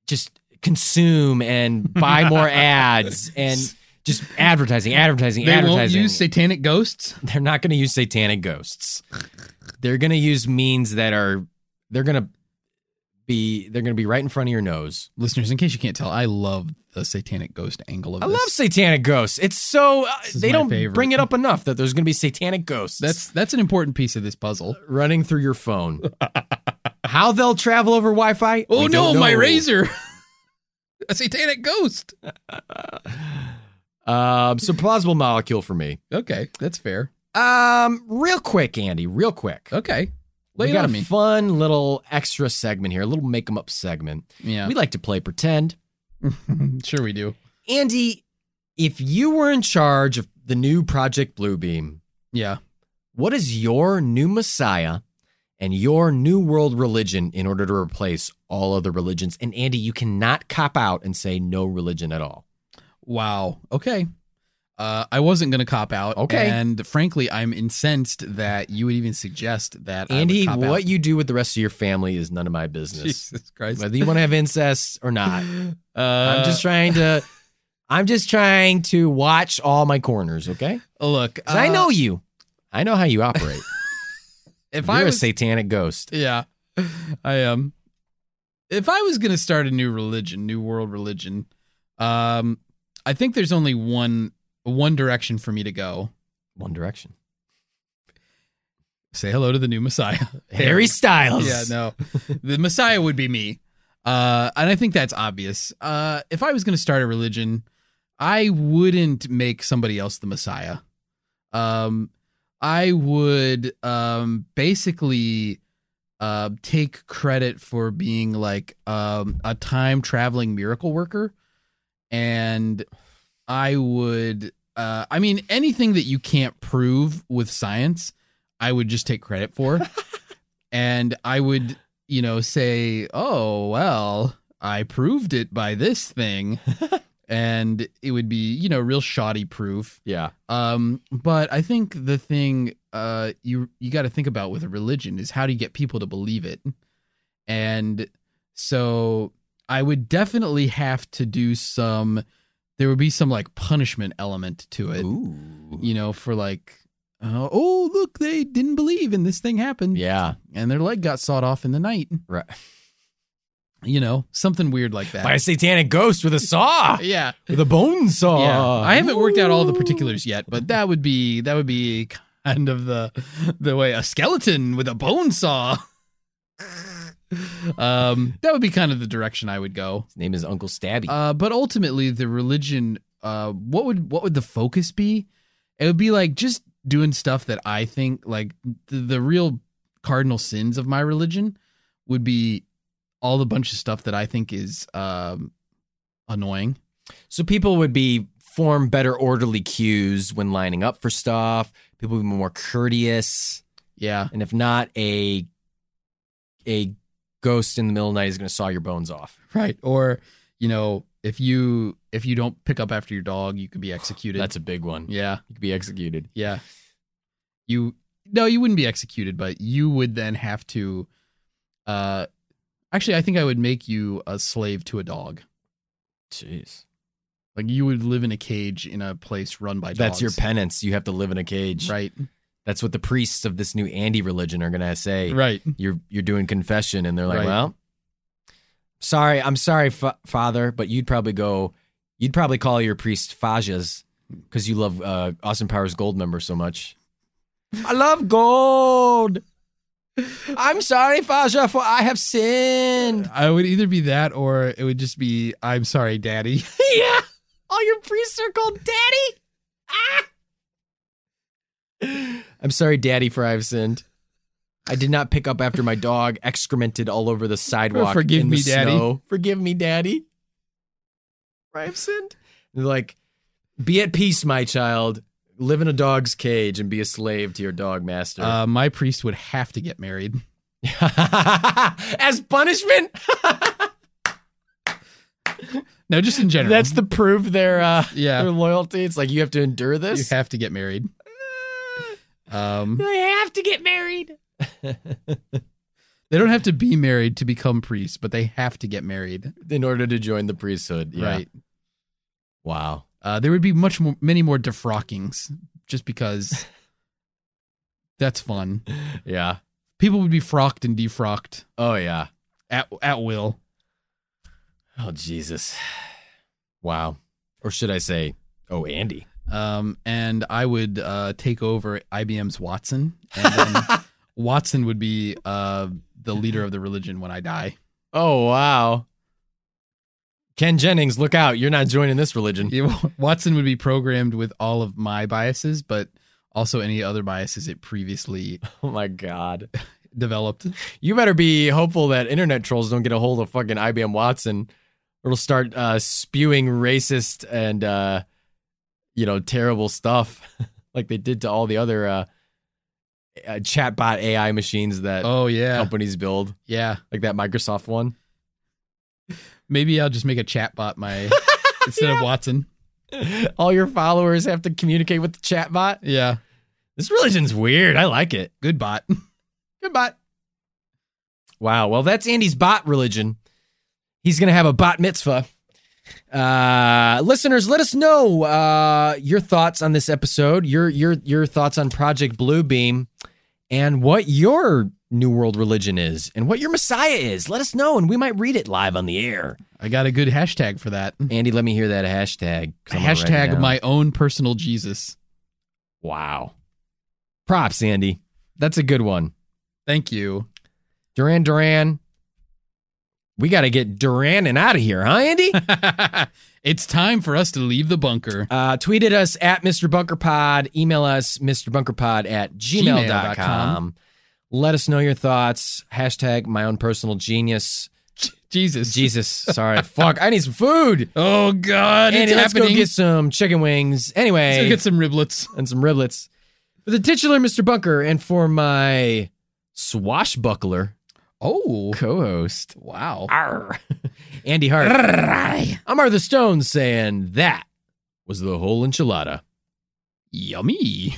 A: just consume and buy more <laughs> ads and just advertising, advertising,
B: They
A: advertising.
B: won't <laughs> use satanic ghosts?
A: They're not going to use satanic ghosts. They're going to use means that are they're going to be they're going to be right in front of your nose.
B: Listeners, in case you can't tell, I love the satanic ghost angle of
A: I
B: this.
A: love satanic ghosts. It's so uh, they don't
B: favorite.
A: bring it up <laughs> enough that there's going to be satanic ghosts.
B: That's that's an important piece of this puzzle.
A: running through your phone. <laughs> How they'll travel over Wi-Fi?
B: Oh no, my razor. a satanic ghost.
A: Um, so plausible molecule for me.
B: Okay, that's fair.
A: Um, real quick, Andy. Real quick.
B: Okay. Lay
A: we got a
B: me.
A: fun little extra segment here, a little make 'em up segment.
B: Yeah.
A: We like to play pretend. <laughs>
B: sure we do.
A: Andy, if you were in charge of the new Project Bluebeam,
B: Yeah.
A: what is your new messiah and your new world religion in order to replace all other religions? And Andy, you cannot cop out and say no religion at all.
B: Wow. Okay. Uh, I wasn't going to cop out.
A: Okay.
B: And frankly, I'm incensed that you would even suggest that.
A: Andy, what
B: out.
A: you do with the rest of your family is none of my business.
B: Jesus Christ.
A: Whether you want to have incest or not.
B: Uh, <laughs>
A: I'm just trying to <laughs> I'm just trying to watch all my corners, okay?
B: look.
A: 'Cause I
B: uh,
A: know you. I know how you operate. <laughs>
B: if
A: You're
B: I
A: a
B: was
A: satanic ghost.
B: Yeah, I am. If I was going to start a new religion, new world religion, um, I think there's only one one direction for me to go.
A: One Direction.
B: Say hello to the new Messiah, <laughs>
A: Harry Styles.
B: Yeah, no, the Messiah would be me, uh, and I think that's obvious. Uh, if I was going to start a religion, I wouldn't make somebody else the Messiah. Um, I would um, basically uh, take credit for being like um, a time traveling miracle worker, and I would. Uh, I mean, anything that you can't prove with science, I would just take credit for, <laughs> and I would, you know, say, "Oh well, I proved it by this thing," <laughs> and it would be, you know, real shoddy proof.
A: Yeah.
B: Um, but I think the thing uh you you got to think about with a religion is how do you get people to believe it? And so I would definitely have to do some there would be some like punishment element to it.
A: Ooh.
B: You know, for like uh, oh, look, they didn't believe and this thing happened.
A: Yeah.
B: And their leg got sawed off in the night.
A: Right.
B: You know, something weird like that.
A: By a satanic ghost with a saw. <laughs>
B: yeah.
A: With a bone saw.
B: Yeah, I haven't worked out all the particulars yet, but that would be that would be kind of the the way a skeleton with a bone saw. <laughs> um, that would be kind of the direction I would go.
A: His name is Uncle Stabby.
B: Uh, but ultimately, the religion, uh, what would what would the focus be? It would be like just doing stuff that I think like the, the real cardinal sins of my religion would be all the bunch of stuff that I think is um annoying.
A: so people would be form better orderly queues when lining up for stuff. People would be more courteous.
B: Yeah.
A: And if not, a a ghost in the middle of the night is going to saw your bones off.
B: right or you know if you if you don't pick up after your dog you could be executed
A: That's a big one.
B: yeah
A: You could be executed.
B: yeah you no you wouldn't be executed but you would then have to uh actually i think i would make you a slave to a dog
A: Jeez.
B: like you would live in a cage in a place run by dogs
A: That's your penance. You have to live in a cage.
B: right
A: That's what the priests of this new Andy religion are going to say.
B: right
A: You're you're doing confession, and they're like,
B: Right.
A: "Well, sorry, I'm sorry, fa- Father, but you'd probably go, you'd probably call your priest Fajas, because you love uh, Austin Powers Goldmember so much. I love gold. I'm sorry, Faja, for I have sinned.
B: I would either be that or it would just be I'm sorry, daddy. <laughs> <laughs>
A: yeah. All your priests are called daddy. Ah. I'm sorry, daddy, for I have sinned. I did not pick up after my dog excremented all over the sidewalk.
B: Forgive
A: in the
B: me, daddy.
A: snow. Forgive me, daddy. For I have sinned. They're like, be at peace, my child. Live in a dog's cage and be a slave to your dog master.
B: Uh, my priest would have to get married. <laughs> <laughs>
A: As punishment?
B: No, just in general.
A: That's the proof their uh
B: Yeah.
A: their loyalty. It's like you have to endure this.
B: you have to get married. Um, <laughs>
A: They have to get married. <laughs>
B: they don't have to be married to become priests, but they have to get married.
A: In order to join the priesthood. Yeah.
B: Right.
A: Wow.
B: Uh, there would be much more, many more defrockings, just because <laughs> that's fun.
A: Yeah.
B: People would be frocked and defrocked
A: Oh yeah.
B: at at will.
A: Oh Jesus. Wow. Or should I say, oh Andy.
B: Um, and I would uh, take over IBM's Watson, and then <laughs> Watson would be uh, the leader of the religion when I die.
A: Oh wow. Ken Jennings, look out. You're not joining this religion. <laughs>
B: Watson would be programmed with all of my biases, but also any other biases it previously <laughs>
A: Oh my god.
B: developed.
A: You better be hopeful that internet trolls don't get a hold of fucking IBM Watson. Or it'll start uh, spewing racist and uh, you know terrible stuff <laughs> like they did to all the other uh, uh, chatbot AI machines that
B: Oh yeah,
A: companies build,
B: yeah.
A: like that Microsoft one.
B: Maybe I'll just make a chatbot my <laughs> instead of Watson.
A: all your followers have to communicate with the chatbot.
B: Yeah,
A: This religion's weird. I like it.
B: good bot. <laughs>
A: Good bot. Wow. Well, that's Andy's bot religion. He's going to have a bot mitzvah. Uh, listeners, let us know uh, your thoughts on this episode, your your your thoughts on Project Bluebeam, and what your New World religion is, and what your Messiah is. Let us know, and we might read it live on the air.
B: I got a good hashtag for that.
A: Andy, let me hear that hashtag. 'cause I'm gonna write it
B: Hashtag
A: down.
B: my own personal Jesus.
A: wow. Props, Andy. That's a good one.
B: Thank you.
A: Duran Duran. We got to get Duran and out of here, huh, Andy? <laughs>
B: it's time for us to leave the bunker.
A: Uh, tweet at us at Mr. Bunker Pod. Email us, Mr. Bunker Pod at gmail.com.
B: Gmail.com.
A: Let us know your thoughts. Hashtag my own personal genius.
B: Jesus.
A: Jesus. <laughs> Sorry. Fuck. I need some food.
B: Oh God.
A: Andy, let's
B: happening.
A: go get some chicken wings. Anyway,
B: Let's go get some riblets.
A: and some riblets. For the titular Mr. Bunker and for my swashbuckler
B: Oh.
A: co host,
B: Wow.
A: Arr. <laughs> Andy Hart. I'm Arthur Stone saying that was the whole enchilada.
B: Yummy.